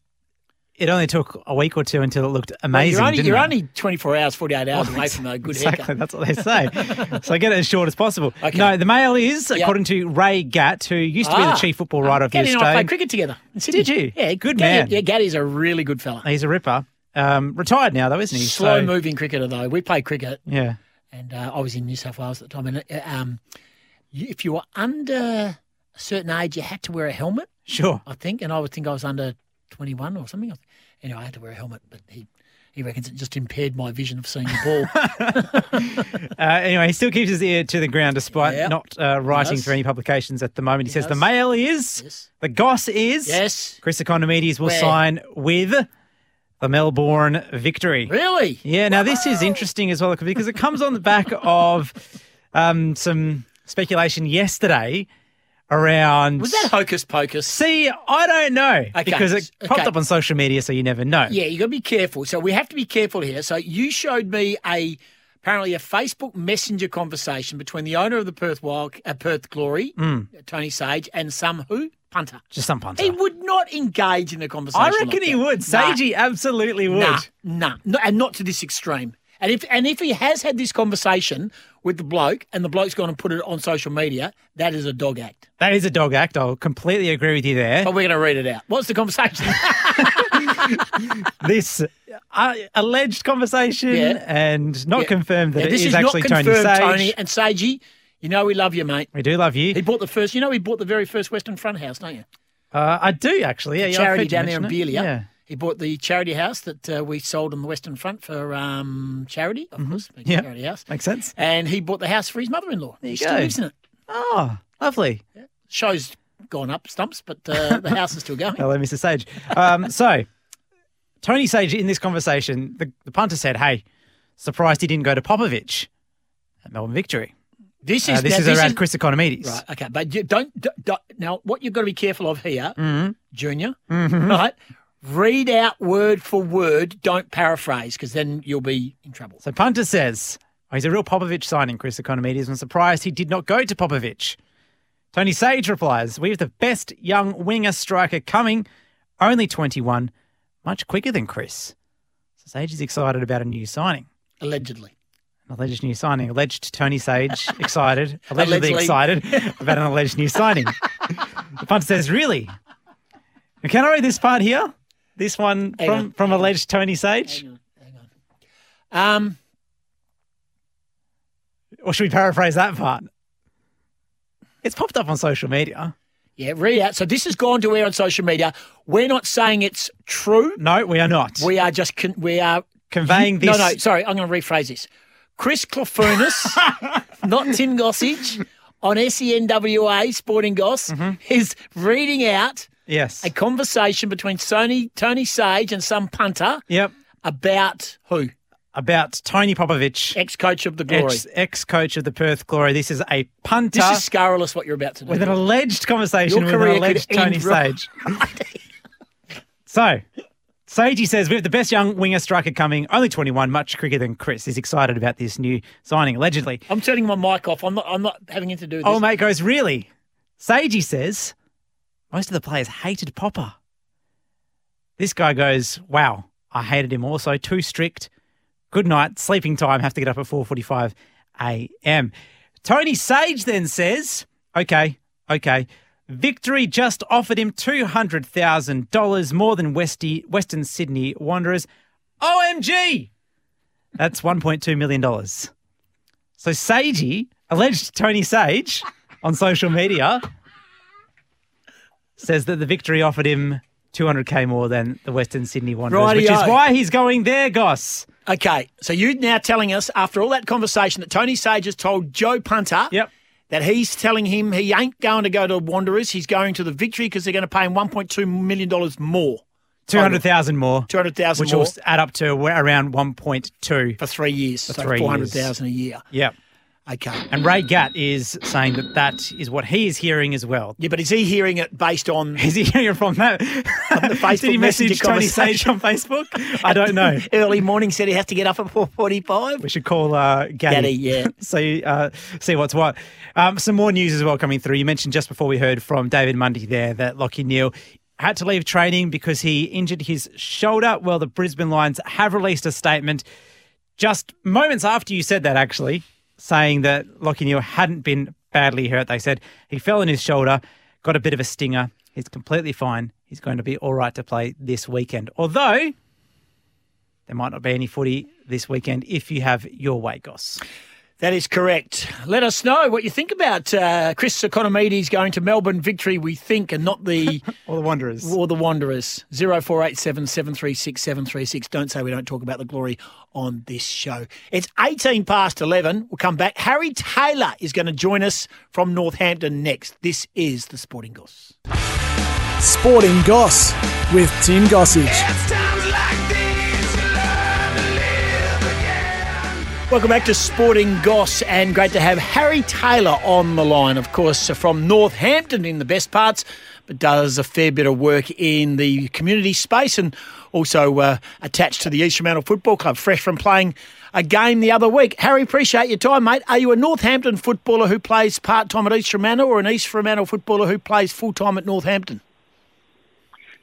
S7: it only took a week or two until it looked amazing.
S1: Well, you're only,
S7: you're
S1: only 24 hours, 48 hours away from a good
S7: exactly,
S1: haircut.
S7: That's what they say. (laughs) so get it as short as possible. Okay. No, the mail is, yep. according to Ray Gatt, who used to be the chief football writer of the Australian.
S1: and I played cricket together.
S7: Did you?
S1: Yeah,
S7: good
S1: Gatty,
S7: man.
S1: Yeah, Gatty's a really good fella.
S7: He's a ripper. Um, retired now, though, isn't he?
S1: Slow so, moving cricketer, though. We played cricket.
S7: Yeah.
S1: And uh, I was in New South Wales at the time. And uh, um, if you were under a certain age, you had to wear a helmet.
S7: Sure.
S1: I think. And I would think I was under 21 or something. Anyway, I had to wear a helmet, but he he reckons it just impaired my vision of seeing the
S7: ball. (laughs) (laughs) uh, anyway, he still keeps his ear to the ground despite yep. not uh, writing for any publications at the moment. He, he says does. the mail is, yes. the goss is,
S1: yes.
S7: Chris Ikonomidis will Where? sign with the Melbourne Victory.
S1: Really?
S7: Yeah. Now this is interesting as well because it comes on the back of um, some speculation yesterday around.
S1: Was that hocus pocus?
S7: See, I don't know
S1: okay.
S7: because it popped
S1: okay.
S7: up on social media, so you never know.
S1: Yeah, you got to be careful. So we have to be careful here. So you showed me a apparently a Facebook Messenger conversation between the owner of the Perth Wild, uh, Perth Glory,
S7: mm.
S1: Tony Sage, and some who punter.
S7: Just some punter.
S1: He would not engage in the conversation. I
S7: reckon
S1: like
S7: he would. Sagey nah. absolutely would.
S1: Nah, nah, no, and not to this extreme. And if and if he has had this conversation with the bloke and the bloke's gone and put it on social media, that is a dog act.
S7: That is a dog act. I'll completely agree with you there.
S1: But we're going to read it out. What's the conversation? (laughs)
S7: this uh, alleged conversation yeah. and not yeah. confirmed that yeah,
S1: this
S7: it is,
S1: is
S7: actually Tony Sage.
S1: Tony and Sagey. You know we love you, mate.
S7: We do love you.
S1: He bought the first. You know he bought the very first Western Front house, don't you?
S7: Uh, I do actually. Yeah,
S1: charity down there in Belia.
S7: Yeah.
S1: He bought the charity house that uh, we sold on the Western Front for um, charity, of mm-hmm. course.
S7: Yeah,
S1: charity house
S7: makes sense.
S1: And he bought the house for his mother-in-law.
S7: There you
S1: he
S7: go.
S1: Still lives in it.
S7: Oh, lovely.
S1: Yeah. Show's gone up stumps, but uh, (laughs) the house is still going.
S7: Hello, Mr. Sage. Um, (laughs) so, Tony Sage in this conversation, the, the punter said, "Hey, surprised he didn't go to Popovic at Melbourne Victory."
S1: This is
S7: uh, this
S1: now,
S7: is
S1: this
S7: around
S1: is,
S7: Chris Ikonomidis.
S1: Right. Okay, but you don't, don't, now. What you've got to be careful of here,
S7: mm-hmm.
S1: Junior,
S7: mm-hmm.
S1: right? Read out word for word. Don't paraphrase because then you'll be in trouble.
S7: So Punter says, oh, he's a real Popovic signing, Chris Ikonomidis. I'm surprised he did not go to Popovic. Tony Sage replies, We have the best young winger striker coming, only 21, much quicker than Chris. So Sage is excited about a new signing.
S1: Allegedly.
S7: An alleged new signing. Alleged Tony Sage (laughs) excited, allegedly
S1: Allegedly.
S7: excited (laughs) about an alleged new signing. the punter says, Really? Can I read this part here? This one
S1: Hang
S7: from,
S1: on.
S7: from alleged Tony Sage? Hang on.
S1: Um,
S7: Or should we paraphrase that part? It's popped up on social media.
S1: yeah, read out. So this has gone to air on social media. We're not saying it's true.
S7: No, we are not.
S1: We are just con- we are
S7: Conveying this-
S1: no. No. Sorry, I'm going to rephrase this. Chris Clofunis, (laughs) not Tim Gossage, on SENWA Sporting Goss
S7: Mm-hmm.
S1: is reading out
S7: Yes.
S1: a conversation between Tony Tony Sage and some punter.
S7: Yep.
S1: About who?
S7: About Tony Popovic,
S1: ex-coach of the Glory.
S7: ex coach of the Perth Glory. This is a punter
S1: This is scurrilous what you're about to do.
S7: with an alleged conversation
S1: Your
S7: with an alleged Tony Sage. (laughs) so, Sagey says we have the best young winger striker coming, only 21, much quicker than Chris. He's excited about this new signing, allegedly.
S1: I'm turning my mic off. I'm not. I'm not having anything to do with this.
S7: Oh, mate goes, really? Sagey says most of the players hated Popper. This guy goes, wow, I hated him also. Too strict. Good night. Sleeping time. Have to get up at 4.45 a.m. Tony Sage then says, okay, okay. Victory just offered him $200,000 more than Westy, Western Sydney Wanderers. OMG! That's $1.2 million. So Sagey, alleged Tony Sage on social media, says that the victory offered him 200k more than the Western Sydney Wanderers, which is
S1: Rightio.
S7: why he's going there, Goss.
S1: Okay, so you're now telling us after all that conversation that Tony Sage has told Joe Punter
S7: yep.
S1: that he's telling him he ain't going to go to Wanderers, he's going to the Victory because they're going to pay him $1.2 million more.
S7: 200,000 more.
S1: 200,000
S7: Which
S1: more.
S7: will add up to around 1.2.
S1: For three years.
S7: For
S1: so 400,000 a year.
S7: Yep.
S1: Okay.
S7: And Ray Gatt is saying that that is what he is hearing as well.
S1: Yeah, but is he hearing it based on.
S7: Is he hearing it from that?
S1: the Facebook (laughs)
S7: Did he message Tony Sage on Facebook? I don't know. (laughs)
S1: Early morning said he has to get up at 4.45.
S7: We should call uh, Gaddy.
S1: Gaddy, yeah. (laughs)
S7: see, uh, see what's what. Um, some more news as well coming through. You mentioned just before we heard from David Mundy there that Lachie Neale had to leave training because he injured his shoulder. Well, the Brisbane Lions have released a statement just moments after you said that, actually, saying that Lachie Neale hadn't been badly hurt. They said he fell on his shoulder, got a bit of a stinger. He's completely fine. He's going to be all right to play this weekend. Although there might not be any footy this weekend if you have your way, Goss.
S1: That is correct. Let us know what you think about uh, Chris Ikonomidis going to Melbourne victory, we think, and not the. (laughs)
S7: or the Wanderers.
S1: Or the Wanderers. 0487 736 736. Don't say we don't talk about the glory on this show. It's 18 past 11. We'll come back. Harry Taylor is going to join us from Northampton next. This is the Sporting Goss.
S5: Sporting Goss with Tim Gossage.
S1: Welcome back to Sporting Goss, and great to have Harry Taylor on the line, of course, from Northampton in the best parts, but does a fair bit of work in the community space and also uh, attached to the East Fremantle Football Club, fresh from playing a game the other week. Harry, appreciate your time, mate. Are you a Northampton footballer who plays part time at East Fremantle or an East Fremantle footballer who plays full time at Northampton?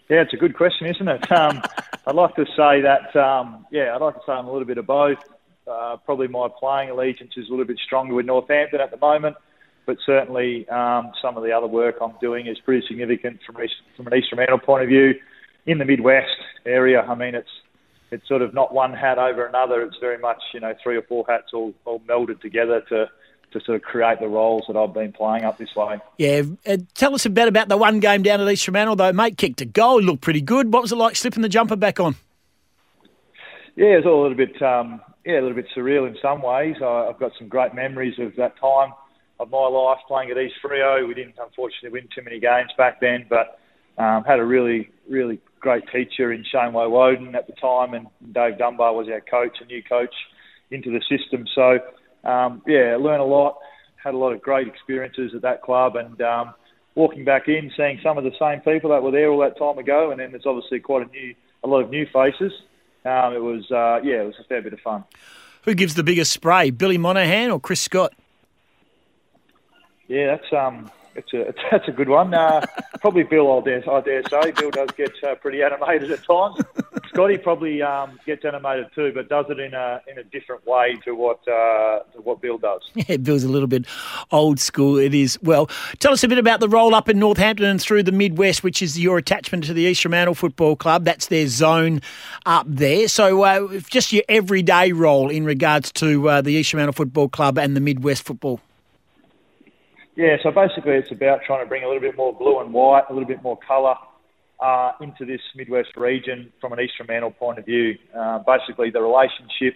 S14: Yeah, it's a good question, isn't it? Um, (laughs) I'd like to say that, um, yeah, I'd like to say I'm a little bit of both. Uh, probably my playing allegiance is a little bit stronger with Northampton at the moment, but certainly um, some of the other work I'm doing is pretty significant from, East, from an East Fremantle point of view. In the Midwest area, I mean, it's it's sort of not one hat over another. It's very much, you know, three or four hats all, all melded together to, to sort of create the roles that I've been playing up this way.
S1: Yeah, uh, tell us a bit about the one game down at East Fremantle, though, mate. Kicked a goal, looked pretty good. What was it like slipping the jumper back on?
S14: Yeah, it was all a little bit, um, yeah, a little bit surreal in some ways. I, I've got some great memories of that time of my life playing at East Frio. We didn't unfortunately win too many games back then, but um, had a really, really great teacher in Shane Woewodin at the time, and Dave Dunbar was our coach, a new coach into the system. So, um, yeah, learned a lot. Had a lot of great experiences at that club, and um, walking back in, seeing some of the same people that were there all that time ago, and then there's obviously quite a new, a lot of new faces. Um, it was, uh, yeah, it was a fair bit of fun.
S1: Who gives the biggest spray, Billy Monahan or Chris Scott?
S14: Yeah, that's um, it's a it's, (laughs) that's a good one. Uh, probably Bill, I dare, I dare say. Bill does get uh, pretty animated at times. Scotty probably um, gets animated too, but does it in a in a different way to what uh, to what Bill does. (laughs)
S1: Yeah, Bill's a little bit old school. It is. Well, tell us a bit about the roll up in Northampton and through the Midwest, which is your attachment to the East Fremantle Football Club. That's their zone up there. So, uh, just your everyday role in regards to uh, the East Fremantle Football Club and the Midwest football.
S14: Yeah, so basically it's about trying to bring a little bit more blue and white, a little bit more colour uh, into this Midwest region from an Eastern Fremantle point of view. Uh, basically, the relationship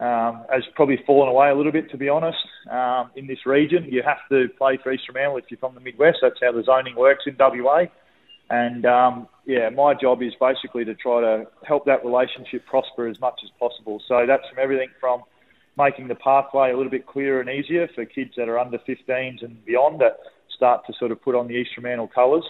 S14: um, has probably fallen away a little bit, to be honest, um, in this region. You have to play for Eastern Fremantle if you're from the Midwest. That's how the zoning works in WA. And um, yeah, my job is basically to try to help that relationship prosper as much as possible. So that's from everything from making the pathway a little bit clearer and easier for kids that are under 15s and beyond that start to sort of put on the East Fremantle colours,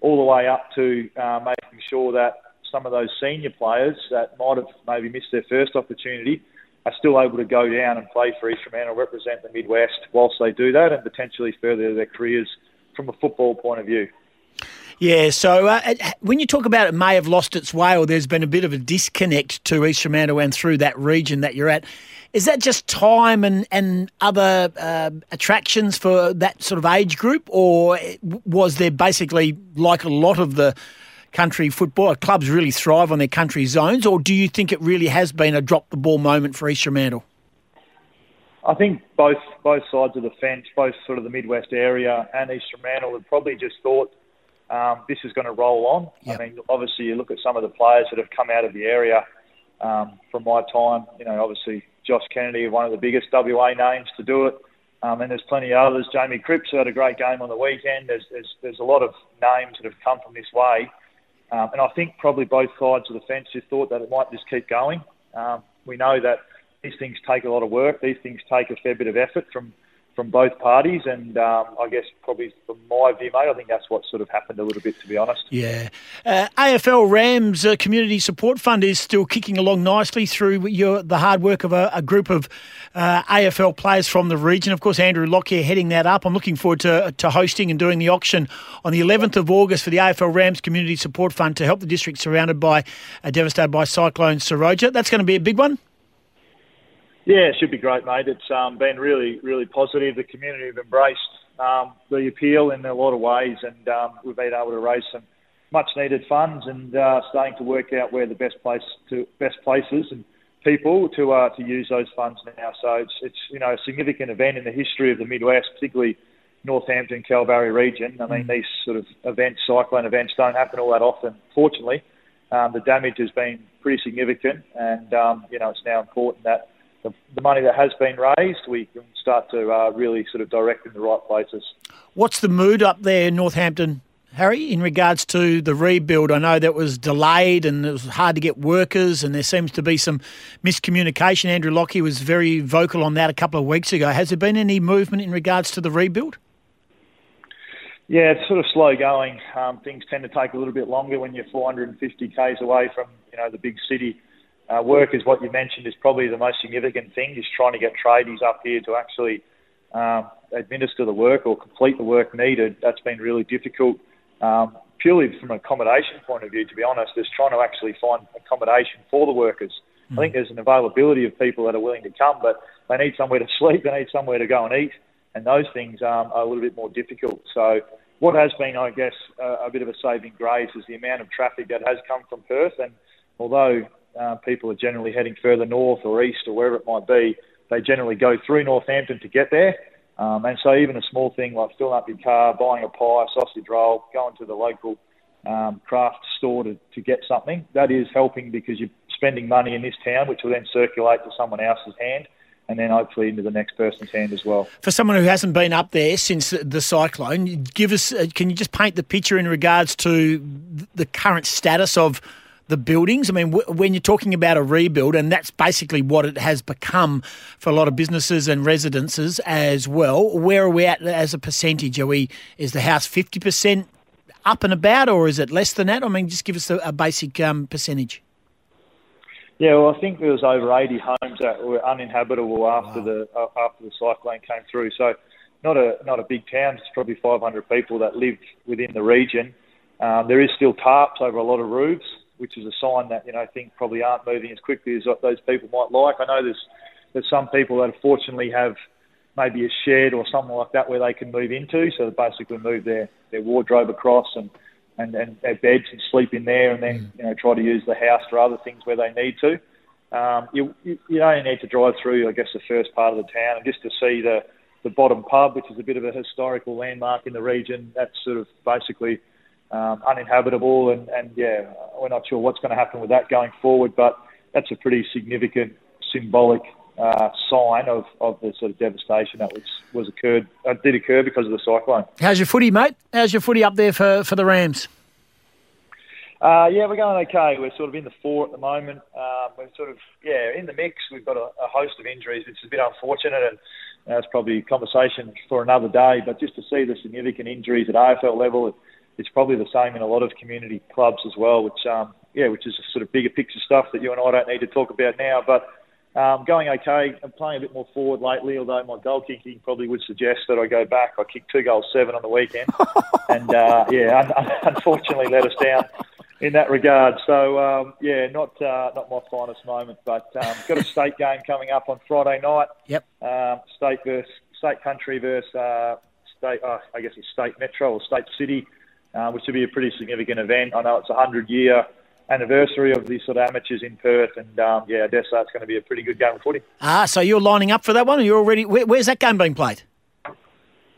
S14: all the way up to uh, making sure that some of those senior players that might have maybe missed their first opportunity are still able to go down and play for East Fremantle, represent the Midwest whilst they do that, and potentially further their careers from a football point of view.
S1: Yeah, so uh, when you talk about it may have lost its way or there's been a bit of a disconnect to East Fremantle and through that region that you're at, is that just time and, and other uh, attractions for that sort of age group, or was there basically, like a lot of the country football clubs really thrive on their country zones, or do you think it really has been a drop the ball moment for East Fremantle?
S14: I think both both sides of the fence, both sort of the Midwest area and East Fremantle, have probably just thought – um, this is going to roll on. Yep. I mean, obviously, you look at some of the players that have come out of the area um, from my time. You know, obviously, Josh Kennedy, one of the biggest WA names to do it. Um, and there's plenty of others. Jamie Cripps had a great game on the weekend. There's, there's, there's a lot of names that have come from this way. Um, and I think probably both sides of the fence just thought that it might just keep going. Um, we know that these things take a lot of work. These things take a fair bit of effort from from both parties. And um, I guess probably from my view, mate, I think that's what sort of happened a little bit, to be honest.
S1: Yeah. Uh, AFL Rams uh, Community Support Fund is still kicking along nicely through your, the hard work of a, a group of uh, AFL players from the region. Of course, Andrew Lockyer heading that up. I'm looking forward to, to hosting and doing the auction on the 11th of August for the AFL Rams Community Support Fund to help the district surrounded by, uh, devastated by Cyclone Seroja. That's going to be a big one.
S14: Yeah, it should be great, mate. It's um, been really, really positive. The community have embraced um, the appeal in a lot of ways, and um, we've been able to raise some much needed funds and uh, starting to work out where the best place to best places and people to uh, to use those funds now. So it's it's you know a significant event in the history of the Midwest, particularly Northampton, Kalbarri region. I mean, mm. these sort of events, cyclone events, don't happen all that often. Fortunately, um, the damage has been pretty significant, and um, you know it's now important that the, the money that has been raised, we can start to uh, really sort of direct in the right places.
S1: What's the mood up there in Northampton, Harry, in regards to the rebuild? I know that was delayed and it was hard to get workers, and there seems to be some miscommunication. Andrew Lockyer was very vocal on that a couple of weeks ago. Has there been any movement in regards to the rebuild?
S14: Yeah, it's sort of slow going. Um, things tend to take a little bit longer when you're 450 k's away from you know the big city. Uh, work is what you mentioned is probably the most significant thing. Is trying to get tradies up here to actually um, administer the work or complete the work needed. That's been really difficult. Um, purely from an accommodation point of view, to be honest, is trying to actually find accommodation for the workers. Mm. I think there's an availability of people that are willing to come, but they need somewhere to (laughs) sleep, they need somewhere to go and eat, and those things um, are a little bit more difficult. So, what has been, I guess, a, a bit of a saving grace is the amount of traffic that has come from Perth. And although uh, people are generally heading further north or east or wherever it might be, they generally go through Northampton to get there. Um, and so even a small thing like filling up your car, buying a pie, sausage roll, going to the local um, craft store to, to get something, that is helping because you're spending money in this town, which will then circulate to someone else's hand and then hopefully into the next person's hand as well.
S1: For someone who hasn't been up there since the cyclone, give us uh, can you just paint the picture in regards to the current status of the buildings? I mean, w- when you're talking about a rebuild, and that's basically what it has become for a lot of businesses and residences as well. Where are we at as a percentage? Are we is the house fifty percent up and about, or is it less than that? I mean, just give us a, a basic um, percentage.
S14: Yeah, well, I think there was over 80 homes that were uninhabitable after wow. the uh, after the cyclone came through. So not a not a big town. It's probably 500 people that live within the region. Um, there is still tarps over a lot of roofs, which is a sign that you know things probably aren't moving as quickly as those people might like. I know there's there's some people that fortunately have maybe a shed or something like that where they can move into, so they basically move their their wardrobe across and and, and their beds and sleep in there, and then you know try to use the house for other things where they need to. Um, you, you you only need to drive through, I guess, the first part of the town and just to see the the bottom pub, which is a bit of a historical landmark in the region. That's sort of basically um, uninhabitable, and, and yeah, we're not sure what's going to happen with that going forward, but that's a pretty significant symbolic uh, sign of, of the sort of devastation that was was occurred uh, did occur because of the cyclone.
S1: How's your footy, mate? How's your footy up there for, for the Rams?
S14: Uh, yeah, we're going okay. We're sort of in the four at the moment. Um, we're sort of yeah in the mix. We've got a, a host of injuries, which is a bit unfortunate, and that's probably a conversation for another day. But just to see the significant injuries at AFL level, it's probably the same in a lot of community clubs as well. Which um, yeah, which is sort of bigger picture stuff that you and I don't need to talk about now. But um, going okay. I'm playing a bit more forward lately, although my goal kicking probably would suggest that I go back. I kicked two goals seven on the weekend, (laughs) and uh, yeah, un- unfortunately let us down in that regard. So um, yeah, not uh, not my finest moment, but um, got a (laughs) state game coming up on Friday night.
S1: Yep.
S14: Um, state versus state country versus uh, state. Uh, I guess it's state metro or state city, uh, which would be a pretty significant event. I know it's a hundred year anniversary of the sort of amateurs in Perth, and um, yeah, I guess that's going to be a pretty good game of footy.
S1: Ah, so you're lining up for that one? You're already. Where, where's that game being played?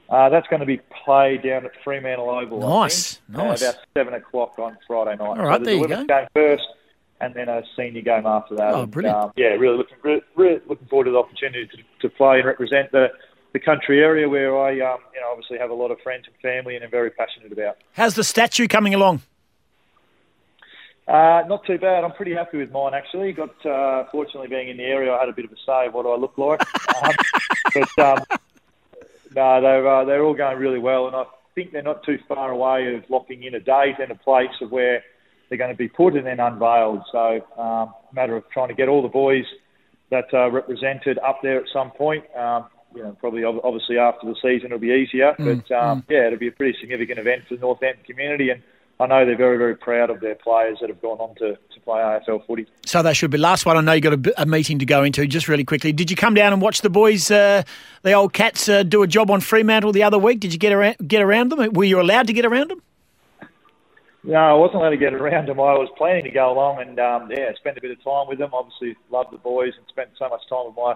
S14: Uh, that's going to be played down at Fremantle Oval.
S1: Nice, nice.
S14: Uh, about seven o'clock on Friday night.
S1: All right,
S14: so
S1: there you go.
S14: women's game first, and then a senior game after that.
S1: Oh,
S14: And,
S1: brilliant.
S14: um, yeah, really looking re- really looking forward to the opportunity to, to play and represent the the country area where I, um, you know, obviously have a lot of friends and family, and am very passionate about.
S1: How's the statue coming along?
S14: Uh, not too bad. I'm pretty happy with mine actually. Got uh, fortunately being in the area, I had a bit of a say of what I look like. (laughs) um, but um, no, they're uh, they're all going really well, and I think they're not too far away of locking in a date and a place of where they're going to be put and then unveiled. So um, a matter of trying to get all the boys that are represented up there at some point. Um, you know, probably obviously after the season it'll be easier,
S1: Mm,
S14: but um, yeah, it'll be a pretty significant event for the Northampton community and. I know they're very, very proud of their players that have gone on to, to play AFL footy.
S1: So they should be. Last one, I know you got a, a meeting to go into. Just really quickly, did you come down and watch the boys, uh, the old cats, uh, do a job on Fremantle the other week? Did you get around get around them? Were you allowed to get around them?
S14: No, I wasn't allowed to get around them. I was planning to go along and um, yeah, spend a bit of time with them. Obviously, love the boys and spent so much time with my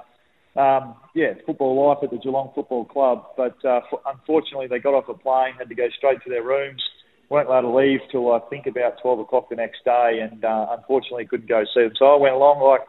S14: um, yeah football life at the Geelong Football Club. But uh, f- unfortunately, they got off a plane, had to go straight to their rooms. weren't allowed to leave till I think about 12 o'clock the next day, and uh, unfortunately couldn't go see them. So I went along like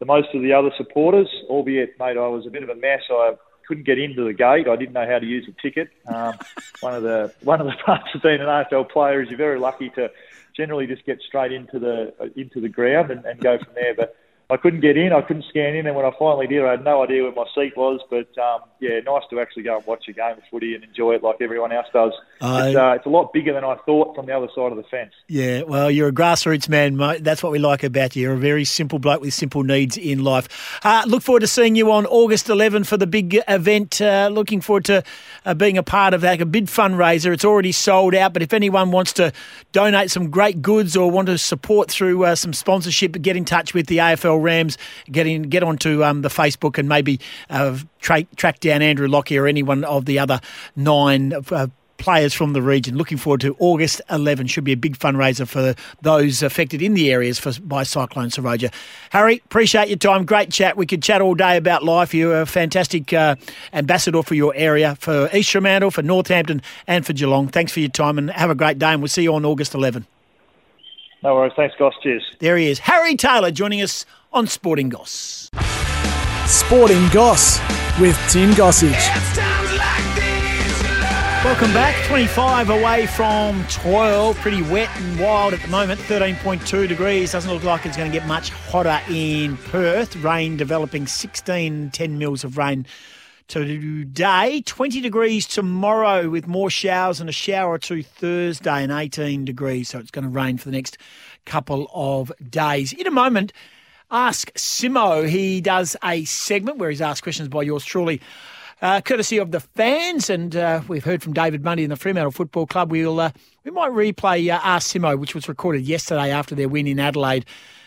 S14: the most of the other supporters, albeit, mate, I was a bit of a mess. I couldn't get into the gate. I didn't know how to use a ticket. Um, (laughs) one of the one of the parts of being an AFL player is you're very lucky to generally just get straight into the into the ground and, and go from there. But I couldn't get in. I couldn't scan in, and when I finally did, I had no idea where my seat was. But um, yeah, nice to actually go and watch a game of footy and enjoy it like everyone else does.
S1: I-
S14: It's, uh, it's a lot bigger than I thought from the other side of the fence.
S1: Yeah, well, you're a grassroots man, mate. That's what we like about you. You're a very simple bloke with simple needs in life. Uh, look forward to seeing you on August 11 for the big event. Uh, looking forward to uh, being a part of that. A big fundraiser. It's already sold out, but if anyone wants to donate some great goods or want to support through uh, some sponsorship, get in touch with the AFL Rams. Get in, get onto um, the Facebook and maybe uh, tra- track down Andrew Lockyer or any one of the other nine. Uh, players from the region. Looking forward to August 11. Should be a big fundraiser for those affected in the areas for, by Cyclone Seroja. Harry, appreciate your time. Great chat. We could chat all day about life. You're a fantastic uh, ambassador for your area, for East Fremantle, for Northampton, and for Geelong. Thanks for your time and have a great day. And we'll see you on August 11.
S14: No worries. Thanks, Goss. Cheers.
S1: There he is, Harry Taylor, joining us on Sporting Goss.
S5: Sporting Goss with Tim Gossage.
S1: Welcome back. 25 away from 12. Pretty wet and wild at the moment. 13.2 degrees. Doesn't look like it's going to get much hotter in Perth. Rain developing 16, 10 mils of rain today. 20 degrees tomorrow with more showers and a shower or two Thursday and 18 degrees. So it's going to rain for the next couple of days. In a moment, Ask Simo. He does a segment where he's asked questions by yours truly uh, courtesy of the fans. And uh, we've heard from David Mundy in the Fremantle Football Club. We'll uh, we might replay uh, Ask Simo, which was recorded yesterday after their win in Adelaide.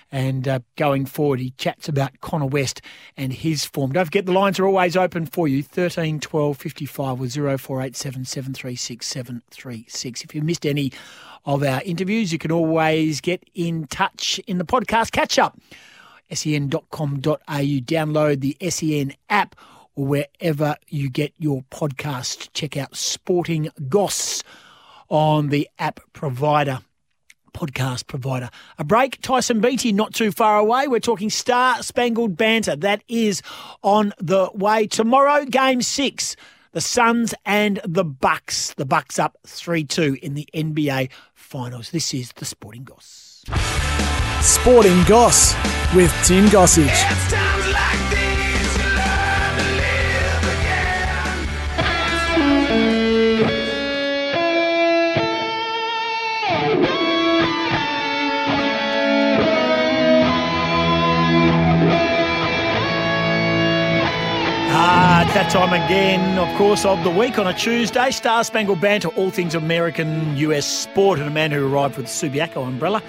S1: And uh, going forward, he chats about Connor West and his form. Don't forget the lines are always open for you 13 12 55 or 0487 736 736. If you missed any of our interviews, you can always get in touch in the podcast catch up sen.com.au. Download the SEN app or wherever you get your podcast. Check out Sporting Goss on the app provider. Podcast provider. A break. Tyson Beattie not too far away. We're talking Star Spangled Banter. That is on the way tomorrow. Game six. The Suns and the Bucks. The Bucks up 3 2 in the NBA Finals. This is the Sporting Goss.
S5: Sporting Goss with Tim Gossage.
S1: Ah, it's that time again, of course, of the week on a Tuesday. Star Spangled Banter, all things American US sport, and a man who arrived with the Subiaco umbrella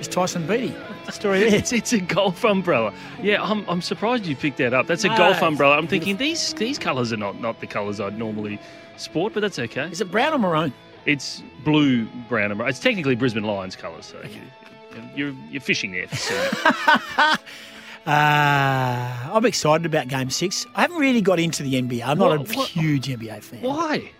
S1: is Tyson Beattie. The story there?
S15: It's, it's a golf umbrella. Yeah, I'm, I'm surprised you picked that up. That's a
S1: No,
S15: golf umbrella. I'm thinking these these colours are not, not the colours I'd normally sport, but that's okay.
S1: Is it brown or maroon?
S15: It's blue, brown, and maroon. It's technically Brisbane Lions colours, so you, you're, you're fishing there for. (laughs)
S1: Uh, I'm excited about Game Six. I haven't really got into the NBA. I'm not
S15: What-
S1: a
S15: what-
S1: huge NBA fan.
S15: Why?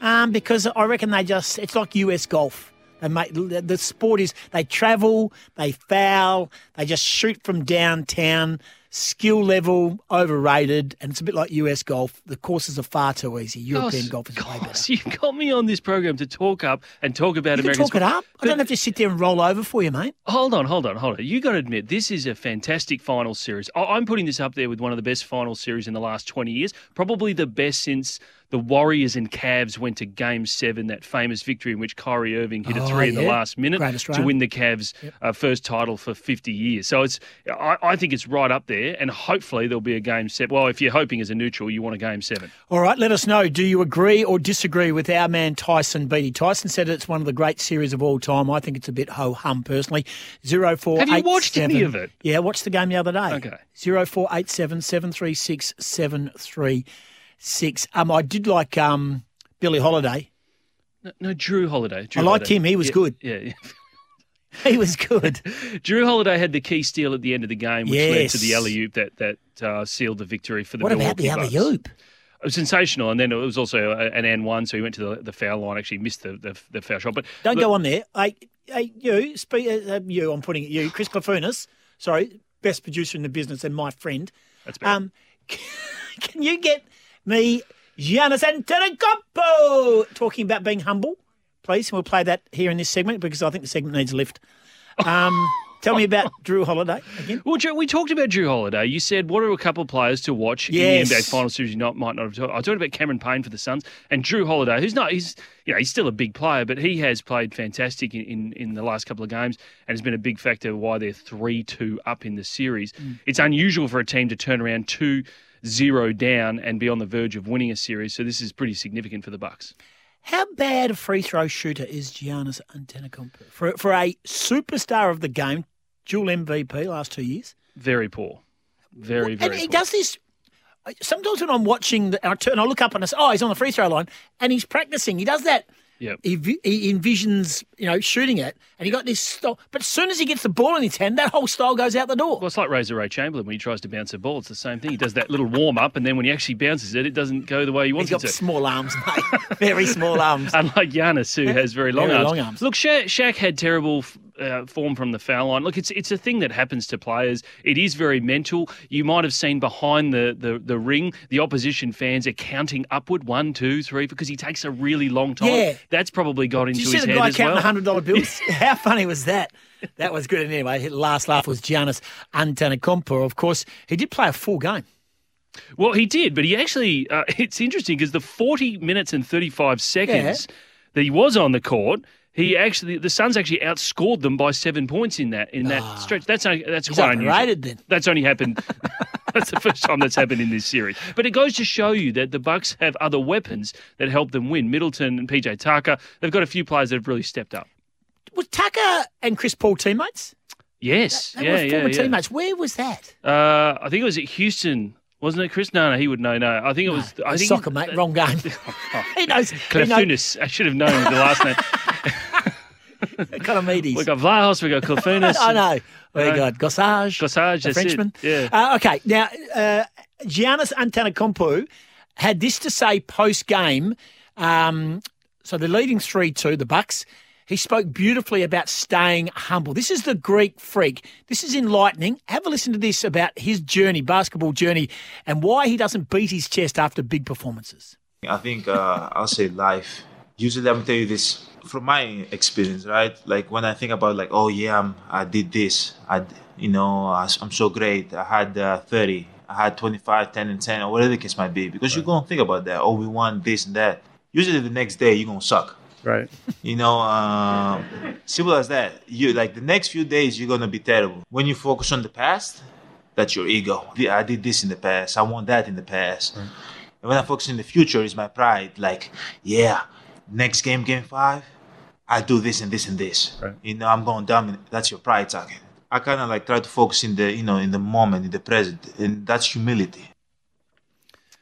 S1: Um, because I reckon they just it's like US golf. They make the the sport is they travel, they foul, they just shoot from downtown. Skill level overrated, and it's a bit like US golf. The courses are far too easy. European
S15: Goss,
S1: golf is way better. (laughs)
S15: You got me on this program to talk up and talk about
S1: You
S15: American
S1: talk it
S15: sport.
S1: up. I don't have to sit there and roll over for you, mate.
S15: Hold on, hold on, hold on. You got to admit, this is a fantastic final series. I'm putting this up there with one of the best final series in the last 20 years, probably the best since the Warriors and Cavs went to Game Seven, that famous victory in which Kyrie Irving hit a
S1: Oh,
S15: three in the last minute to win the Cavs' uh, first title for 50 years. So it's, I, I think it's right up there, and hopefully there'll be a Game Seven. Well, if you're hoping as a neutral, you want a Game Seven.
S1: All right, let us know. Do you agree or disagree with our man Tyson Beattie? Tyson said it's one of the great series of all time. I think it's a bit ho hum personally. Zero four.
S15: Have you watched any of it?
S1: Yeah, I watched the game the other day.
S15: Okay.
S1: Zero four eight seven seven three six seven three six. Um, I did like um Billy Holiday.
S15: No, no Jrue Holiday. Drew
S1: I liked
S15: Holiday.
S1: him. He was
S15: Yeah,
S1: good.
S15: Yeah, yeah. (laughs) (laughs)
S1: He was good. (laughs)
S15: Jrue Holiday had the key steal at the end of the game, which led to the
S1: Yes.
S15: alley oop that that uh, sealed the victory for the
S1: What about the alley-oop?
S15: It was sensational, and then it was also an and one, so he went to the, the foul line. Actually, missed the, the, the foul shot, but
S1: Don't
S15: look-
S1: go on there. Hey, hey you, speak, uh, uh, you. I'm putting it you, Chris Clafunas. Sorry, best producer in the business and my friend.
S15: That's better.
S1: Um, can you get me Giannis Antetokounmpo talking about being humble, please? And We'll play that here in this segment because I think the segment needs a lift. Um, (laughs) tell me about Jrue Holiday again.
S15: Well, Drew, we talked about Jrue Holiday. You said what are a couple of players to watch
S1: Yes.
S15: in the NBA final series you not, might not have talked. I talked about Cameron Payne for the Suns and Jrue Holiday, who's not he's you know he's still a big player, but he has played fantastic in, in, in the last couple of games and has been a big factor why they're three two up in the series.
S1: Mm.
S15: It's unusual for a team to turn around two zero down and be on the verge of winning a series, so this is pretty significant for the Bucks.
S1: How bad a free throw shooter is Giannis Antetokounmpo for for a superstar of the game, dual MVP last two years?
S15: Very poor, very very.
S1: and he
S15: poor.
S1: does this. Uh, sometimes when I'm watching, the, I turn, I look up and I say, "Oh, he's on the free throw line," and he's practicing. He does that.
S15: Yep.
S1: He, he envisions, you know, shooting it, and he got this style. But as soon as he gets the ball in his hand, that whole style goes out the door.
S15: Well, it's like Razor Ray Chamberlain when he tries to bounce a ball. It's the same thing. He does that little warm up, and then when he actually bounces it, it doesn't go the way he wants
S1: He's got
S15: it to.
S1: small arms, mate. (laughs) Very small arms. (laughs)
S15: Unlike Giannis, who has very long
S1: Very
S15: arms.
S1: long arms.
S15: Look, Shaq, Shaq had terrible uh, form from the foul line. Look, it's it's a thing that happens to players. It is very mental. You might have seen behind the, the, the ring, the opposition fans are counting upward one, two, three, because he takes a really long time.
S1: Yeah.
S15: That's probably got
S1: Did
S15: into
S1: you see
S15: his
S1: the
S15: head
S1: guy
S15: as
S1: counting
S15: well.
S1: hundred dollar bills? (laughs) (laughs) How funny was that? That was good. And anyway, his last laugh was Giannis Antetokounmpo. Of course, he did play a full game.
S15: Well, he did, but he actually, uh, (laughs) it's interesting because the 40 minutes and 35 seconds that he was on the court, he actually, the Suns actually outscored them by seven points in that in that stretch. That's only, that's
S1: He's
S15: quite unusual.
S1: then.
S15: That's only happened. (laughs) (laughs) That's the first time that's happened in this series. But it goes to show you that the Bucks have other weapons that help them win. Middleton and PJ Tucker, they've got a few players that have really stepped up.
S1: Was Tucker and Chris Paul teammates?
S15: Yes,
S1: They
S15: yeah,
S1: were
S15: yeah,
S1: former
S15: yeah.
S1: teammates. Where was that?
S15: Uh, I think it was at Houston, wasn't it, Chris? No, no, he would know. No, I think it was. I think
S1: soccer, mate. Wrong game. (laughs) he knows. he knows
S15: I should have known the last name. (laughs)
S1: Ikonomidis.
S15: We got Vlahos, we've got Klefunis. (laughs)
S1: I know. We
S15: Right.
S1: got Gossage.
S15: Gossage,
S1: the
S15: that's it.
S1: Frenchman.
S15: Yeah.
S1: Uh, okay. Now, uh, Giannis Antetokounmpo had this to say post game. Um, so they're leading three two. The Bucks. He spoke beautifully about staying humble. This is the Greek freak. This is enlightening. Have a listen to this about his journey, basketball journey, and why he doesn't beat his chest after big performances.
S16: I think uh, I'll say life. Usually, I'm tell you this from my experience, right? Like when I think about like, oh yeah, I'm, I did this. I, you know, I, am so great. I had uh, 30. I had 25, 10, and 10, or whatever the case might be. Because you're gonna think about that. Oh, we won this and that. Usually, the next day you're gonna suck.
S15: Right.
S16: You know, uh, simple as that. You like the next few days you're gonna be terrible. When you focus on the past, that's your ego. I did this in the past. I want that in the past. And when I focus in the future, is my pride. Like, yeah, next game, game five, I do this and this and this. You know, I'm going dominate. That's your pride talking. I kind of like try to focus in the, you know, in the moment, in the present, and that's humility.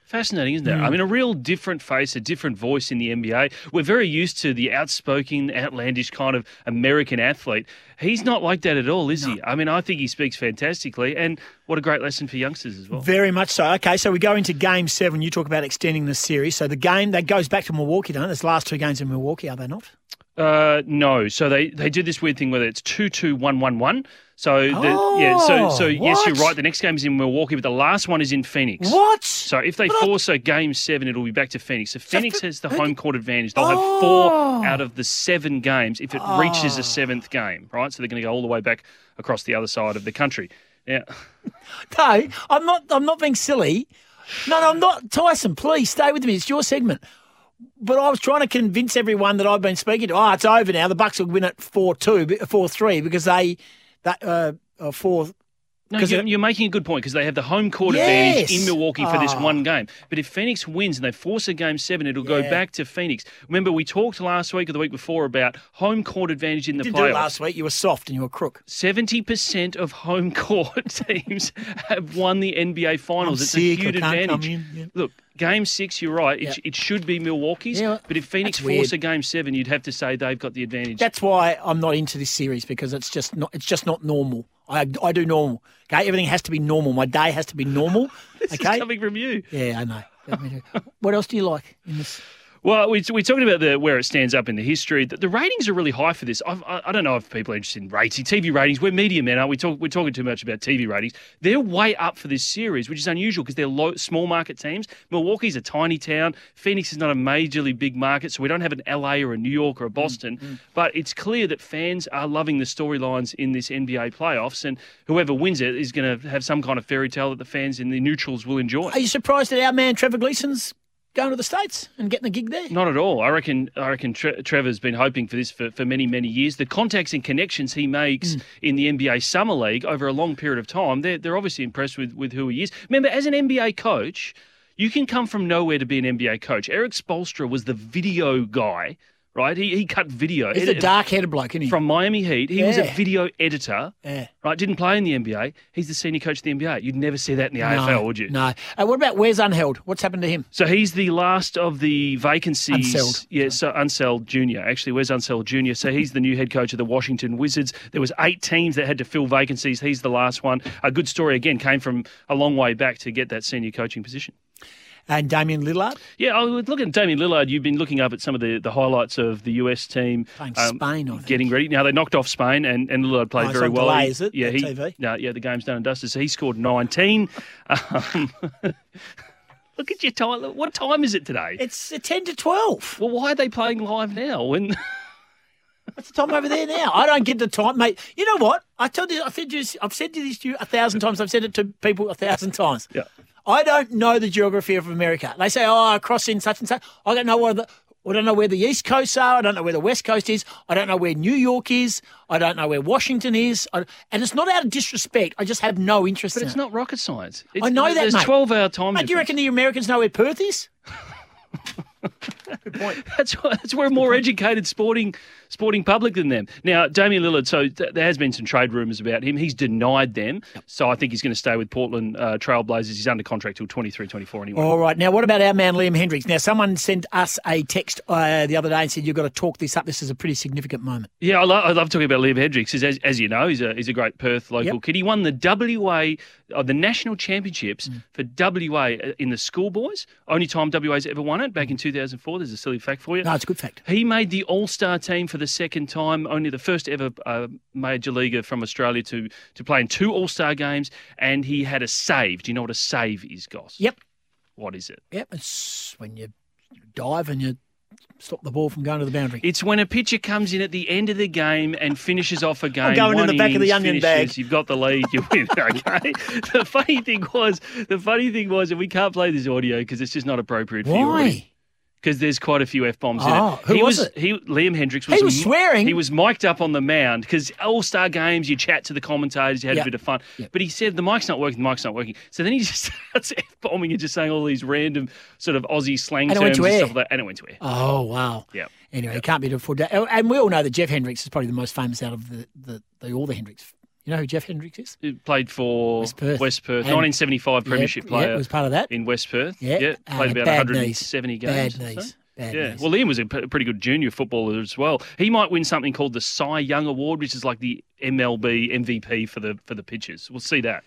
S15: Fascinating, isn't it?
S1: Hmm.
S15: I mean, a real different face, a different voice in the NBA. We're very used to the outspoken, outlandish kind of American athlete. He's not like that at all, is he? I mean, I think he speaks fantastically, and what a great lesson for youngsters as well.
S1: Very much so. Okay, so we go into game seven. You talk about extending the series. So the game that goes back to Milwaukee, don't it? There's last two games in Milwaukee, are they not?
S15: Uh, no. So they, they do this weird thing where it's two two one one one. So the, yeah. So so
S1: Oh,
S15: yes, you're right. The next game is in Milwaukee, but the last one is in Phoenix.
S1: What?
S15: So if they force a game seven, it'll be back to Phoenix. So Phoenix has the home court advantage. They'll have
S1: Oh.
S15: four out of the seven games if it reaches a seventh game. Right. So they're going to go all the way back across the other side of the country. Yeah. (laughs)
S1: No, I'm not. I'm not being silly. No, no, I'm not. Tyson, please stay with me. It's your segment. But I was trying to convince everyone that I've been speaking to. Oh, it's over now. The Bucks will win at four two, four three because they that uh, uh four.
S15: No, you're,
S1: it-
S15: you're making a good point because they have the home court
S1: Yes.
S15: advantage in Milwaukee for this
S1: Ah.
S15: one game. But if Phoenix wins and they force a game seven, it'll go back to Phoenix. Remember, we talked last week or the week before about home court advantage in the
S1: do it
S15: playoffs.
S1: last week. You were soft and you were crook.
S15: Seventy percent of home (laughs) court (laughs) teams have won the NBA Finals.
S1: I'm
S15: it's
S1: sick,
S15: a huge advantage.
S1: yeah.
S15: Look, Game Six, you're right. It,
S1: Yeah.
S15: it should be Milwaukee's.
S1: Yeah,
S15: but if Phoenix force a Game Seven, you'd have to say they've got the advantage.
S1: That's why I'm not into this series because it's just not. It's just not normal. I, I do normal. Okay, everything has to be normal. My day has to be normal. (laughs)
S15: this
S1: okay,
S15: is coming from you.
S1: yeah, I know. Let me do- what else do you like in this?
S15: Well, we, we're talking about the where it stands up in the history. The, the ratings are really high for this. I've, I, I don't know if people are interested in rating, TV ratings. We're media men, aren't we? Talk, we're talking too much about TV ratings. They're way up for this series, which is unusual because they're low, small market teams. Milwaukee's a tiny town. Phoenix is not a majorly big market, so we don't have an LA or a New York or a mm, Boston. Mm. But it's clear that fans are loving the storylines in this NBA playoffs, and whoever wins it is going to have some kind of fairy tale that the fans in the neutrals will enjoy.
S1: Are you surprised that our man Trevor Gleason's going to the states and getting a gig there?
S15: Not at all. I reckon. I reckon Tre- Trevor's been hoping for this for, for many, many years. The contacts and connections he makes
S1: Mm.
S15: in the NBA Summer League over a long period of time, they're they're obviously impressed with with who he is. Remember, as an NBA coach, you can come from nowhere to be an NBA coach. Erik Spoelstra was the video guy. Right, he, he cut video.
S1: He's a dark-headed bloke, isn't he?
S15: From Miami Heat, he was a video editor.
S1: Yeah.
S15: Right, didn't play in the NBA. He's the senior coach of the NBA. You'd never see that in the
S1: No,
S15: AFL, would you?
S1: No. Uh, what about Wes Unseld? What's happened to him?
S15: So he's the last of the vacancies.
S1: Unseld.
S15: Yeah, so Unseld Jr. Actually, Wes Unseld Jr.? So he's the new head coach of the Washington Wizards. There was eight teams that had to fill vacancies. He's the last one. A good story again came from a long way back to get that senior coaching position.
S1: And Damian Lillard?
S15: Yeah, I was looking at Damian Lillard. You've been looking up at some of the, the highlights of the US team
S1: Playing Spain, I think.
S15: getting ready. Now they knocked off Spain, and, and Lillard played
S1: Oh,
S15: very well.
S1: delay,
S15: He-
S1: is it,
S15: Yeah, he,
S1: TV?
S15: No, yeah, the game's done and dusted. So he scored 19. (laughs) Um, (laughs) look at your time. What time is it today?
S1: It's uh, 10 to 12.
S15: Well, why are they playing live now? When (laughs)
S1: What's the time over there now? I don't get the time, mate. You know what? I told you, I said this, I've said this to you a thousand times. I've said it to people a thousand times.
S15: Yeah.
S1: I don't know the geography of America. They say, oh, cross in such and such. I don't know what the, I don't know where the East Coast are. I don't know where the West Coast is. I don't know where New York is. I don't know where Washington is. I, and it's not out of disrespect. I just have no interest
S15: But
S1: in
S15: it's
S1: it.
S15: not rocket science. It's,
S1: I know that,
S15: There's
S1: mate.
S15: 12 hour time
S1: Mate, do you reckon the Americans know where Perth is? (laughs) (laughs)
S15: That's why, that's we're a more educated sporting sporting public than them. Now, Damian Lillard. So th- there has been some trade rumours about him. He's denied them. So I think he's going to stay with Portland uh, Trailblazers. He's under contract till 23, 24 anyway.
S1: All right. Now, what about our man Liam Hendriks? Now, someone sent us a text uh, the other day and said you've got to talk this up. This is a pretty significant moment.
S15: Yeah, I, lo- I love talking about Liam Hendriks. As, as, as you know, he's a he's a great Perth local
S1: Yep.
S15: kid. He won the WA, uh, the national championships
S1: Mm.
S15: for WA uh, in the schoolboys. Only time WA's ever won it back in 2004. There's a silly fact for you.
S1: No, it's a good fact.
S15: He made the All Star team for the second time. Only the first ever uh, major leaguer from Australia to to play in two All Star games, and he had a save. Do you know what a save is, Goss?
S1: Yep.
S15: What is it?
S1: Yep. It's when you dive and you stop the ball from going to the boundary.
S15: It's when a pitcher comes in at the end of the game and finishes off a (laughs) game.
S1: going in the back of the onion
S15: finishes,
S1: bag.
S15: You've got the lead. You win. (laughs) Okay. the funny thing was, the funny thing was, and we can't play this audio because it's just not appropriate for you.
S1: Why?
S15: Because there's quite a few f bombs
S1: Oh,
S15: in it.
S1: Oh, who
S15: he
S1: was it?
S15: He Liam Hendriks was.
S1: He was swearing?
S15: He was mic'd up on the mound because All Star games, you chat to the commentators, you had
S1: Yeah.
S15: a bit of fun. But he said the mic's not working. The mic's not working. So then he (laughs) just starts f bombing and just saying all these random sort of Aussie slang
S1: And
S15: terms and
S1: air.
S15: stuff like that, and it went to air.
S1: Oh, wow.
S15: Yeah.
S1: Anyway, it can't be afford that. And we all know that Jeff Hendriks is probably the most famous out of the, the, the all the Hendricks. You know who Jeff Hendriks is?
S15: He played for
S1: West Perth.
S15: West Perth, 1975
S1: Yeah,
S15: Premiership
S1: yeah,
S15: player.
S1: was part of that.
S15: in West Perth.
S1: Yeah,
S15: played
S1: uh,
S15: about 170
S1: knees.
S15: games.
S1: Bad
S15: or so.
S1: knees. Bad
S15: yeah,
S1: knees.
S15: well, Liam was a pretty good junior footballer as well. He might win something called the Cy Young Award, which is like the MLB MVP for the for the pitchers. We'll see that.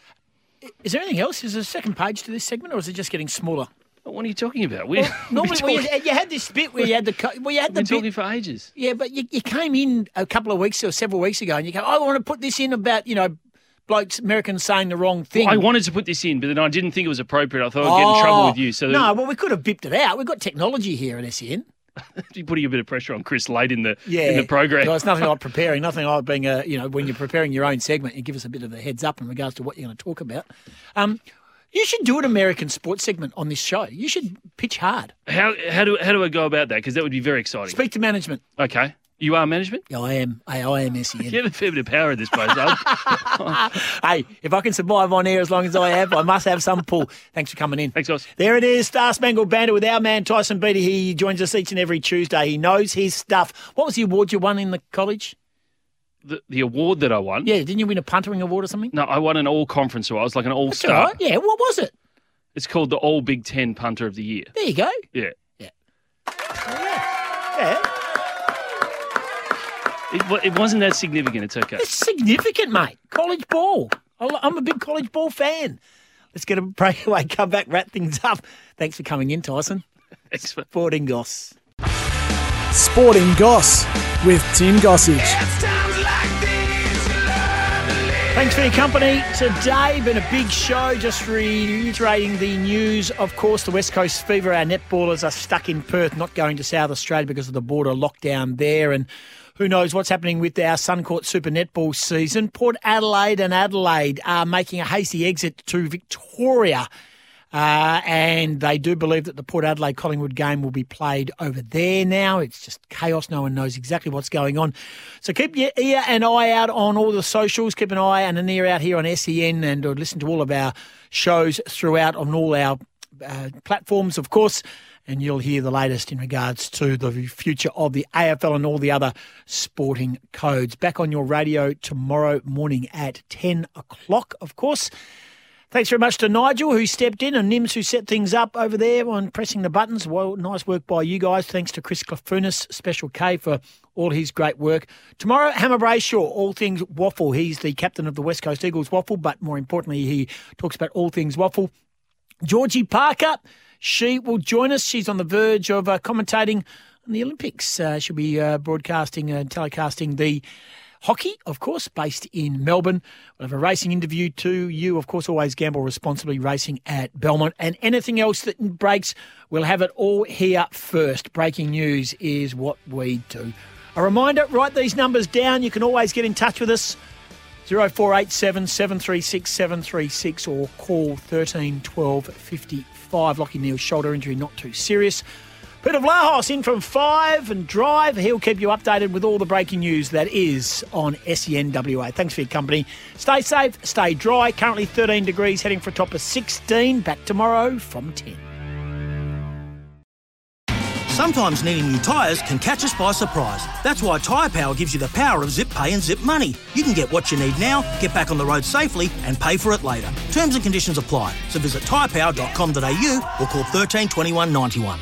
S1: Is there anything else? Is there a second page to this segment, or is it just getting smaller?
S15: What are you talking about? We,
S1: Well, (laughs) normally, well, you, you had this bit where you had the well, you had the
S15: been
S1: bit,
S15: talking for ages.
S1: Yeah, but you, you came in a couple of weeks or several weeks ago, and you go, "I want to put this in about you know, blokes Americans saying the wrong thing."
S15: I wanted to put this in, but then I didn't think it was appropriate. I thought I'd get in trouble
S1: Oh,
S15: with you. So
S1: no, well, we could have bipped it out. We've got technology here at SEN. (laughs)
S15: you're putting a bit of pressure on Chris late in the
S1: Yeah,
S15: in the program.
S1: It's nothing like (laughs) preparing, nothing like being a you know when you're preparing your own segment, you give us a bit of a heads up in regards to what you're going to talk about. Um, you should do an American sports segment on this show. You should pitch hard.
S15: How how do how do I go about that? Because that would be very exciting.
S1: Speak to management.
S15: Okay, you are management.
S1: Yeah, I am. I, I am SEN.
S15: You have a fair bit of power in this place, though. (laughs)
S1: hey, if I can survive on air as long as I have, I must have some pull. Thanks for coming in.
S15: Thanks, guys.
S1: There it is, Star Spangled Banner with our man Tyson Beattie. He joins us each and every Tuesday. He knows his stuff. What was the award you won in the college?
S15: The, the award that I won.
S1: Yeah, didn't you win a puntering award or something?
S15: No, I won an all conference award. I was like an all
S1: That's
S15: star.
S1: right. Yeah, what was it?
S15: It's called the All Big Ten Punter of the Year.
S1: There you go.
S15: Yeah.
S1: Yeah.
S15: Oh, it, wa- it wasn't that significant. It's okay.
S1: It's significant, mate. College ball. I- I'm a big college ball fan. Let's get a breakaway, (laughs) come back, wrap things up. Thanks for coming in, Tyson. (laughs)
S15: Thanks for
S1: Sporting Goss.
S5: Sporting Goss with Tim Gossage.
S1: Thanks for your company today. Been a big show. Just reiterating the news. Of course, the West Coast Fever, our netballers are stuck in Perth, not going to South Australia because of the border lockdown there. And who knows what's happening with our Suncorp Super Netball season. Port Adelaide and Adelaide are making a hasty exit to Victoria. Uh, and they do believe that the Port Adelaide Collingwood game will be played over there now. It's just chaos. No one knows exactly what's going on. So keep your ear and eye out on all the socials. Keep an eye and an ear out here on SEN and or listen to all of our shows throughout on all our uh, platforms, of course. And you'll hear the latest in regards to the future of the AFL and all the other sporting codes. Back on your radio tomorrow morning at 10 o'clock, of course. Thanks very much to Nigel who stepped in and Nims who set things up over there on pressing the buttons. Well, nice work by you guys. Thanks to Chris Clafunis, Special K, for all his great work. Tomorrow, Hammer Brayshaw, all things waffle. He's the captain of the West Coast Eagles waffle, but more importantly, he talks about all things waffle. Georgie Parker, she will join us. She's on the verge of uh, commentating on the Olympics. Uh, she'll be uh, broadcasting and telecasting the hockey, of course, based in Melbourne. We'll have a racing interview too. you, of course, always gamble responsibly racing at Belmont. And anything else that breaks, we'll have it all here first. Breaking news is what we do. A reminder, write these numbers down. You can always get in touch with us. 0487 736 736 or call 13 12 55. Lachie Neale's shoulder injury, not too serious. Peter Vlahos in from five and drive. He'll keep you updated with all the breaking news that is on SENWA. Thanks for your company. Stay safe, stay dry. Currently 13 degrees, heading for a top of 16. Back tomorrow from 10.
S17: Sometimes needing new tyres can catch us by surprise. That's why Tyre Power gives you the power of zip pay and zip money. You can get what you need now, get back on the road safely, and pay for it later. Terms and conditions apply. So visit tyrepower.com.au or call 13 21 91.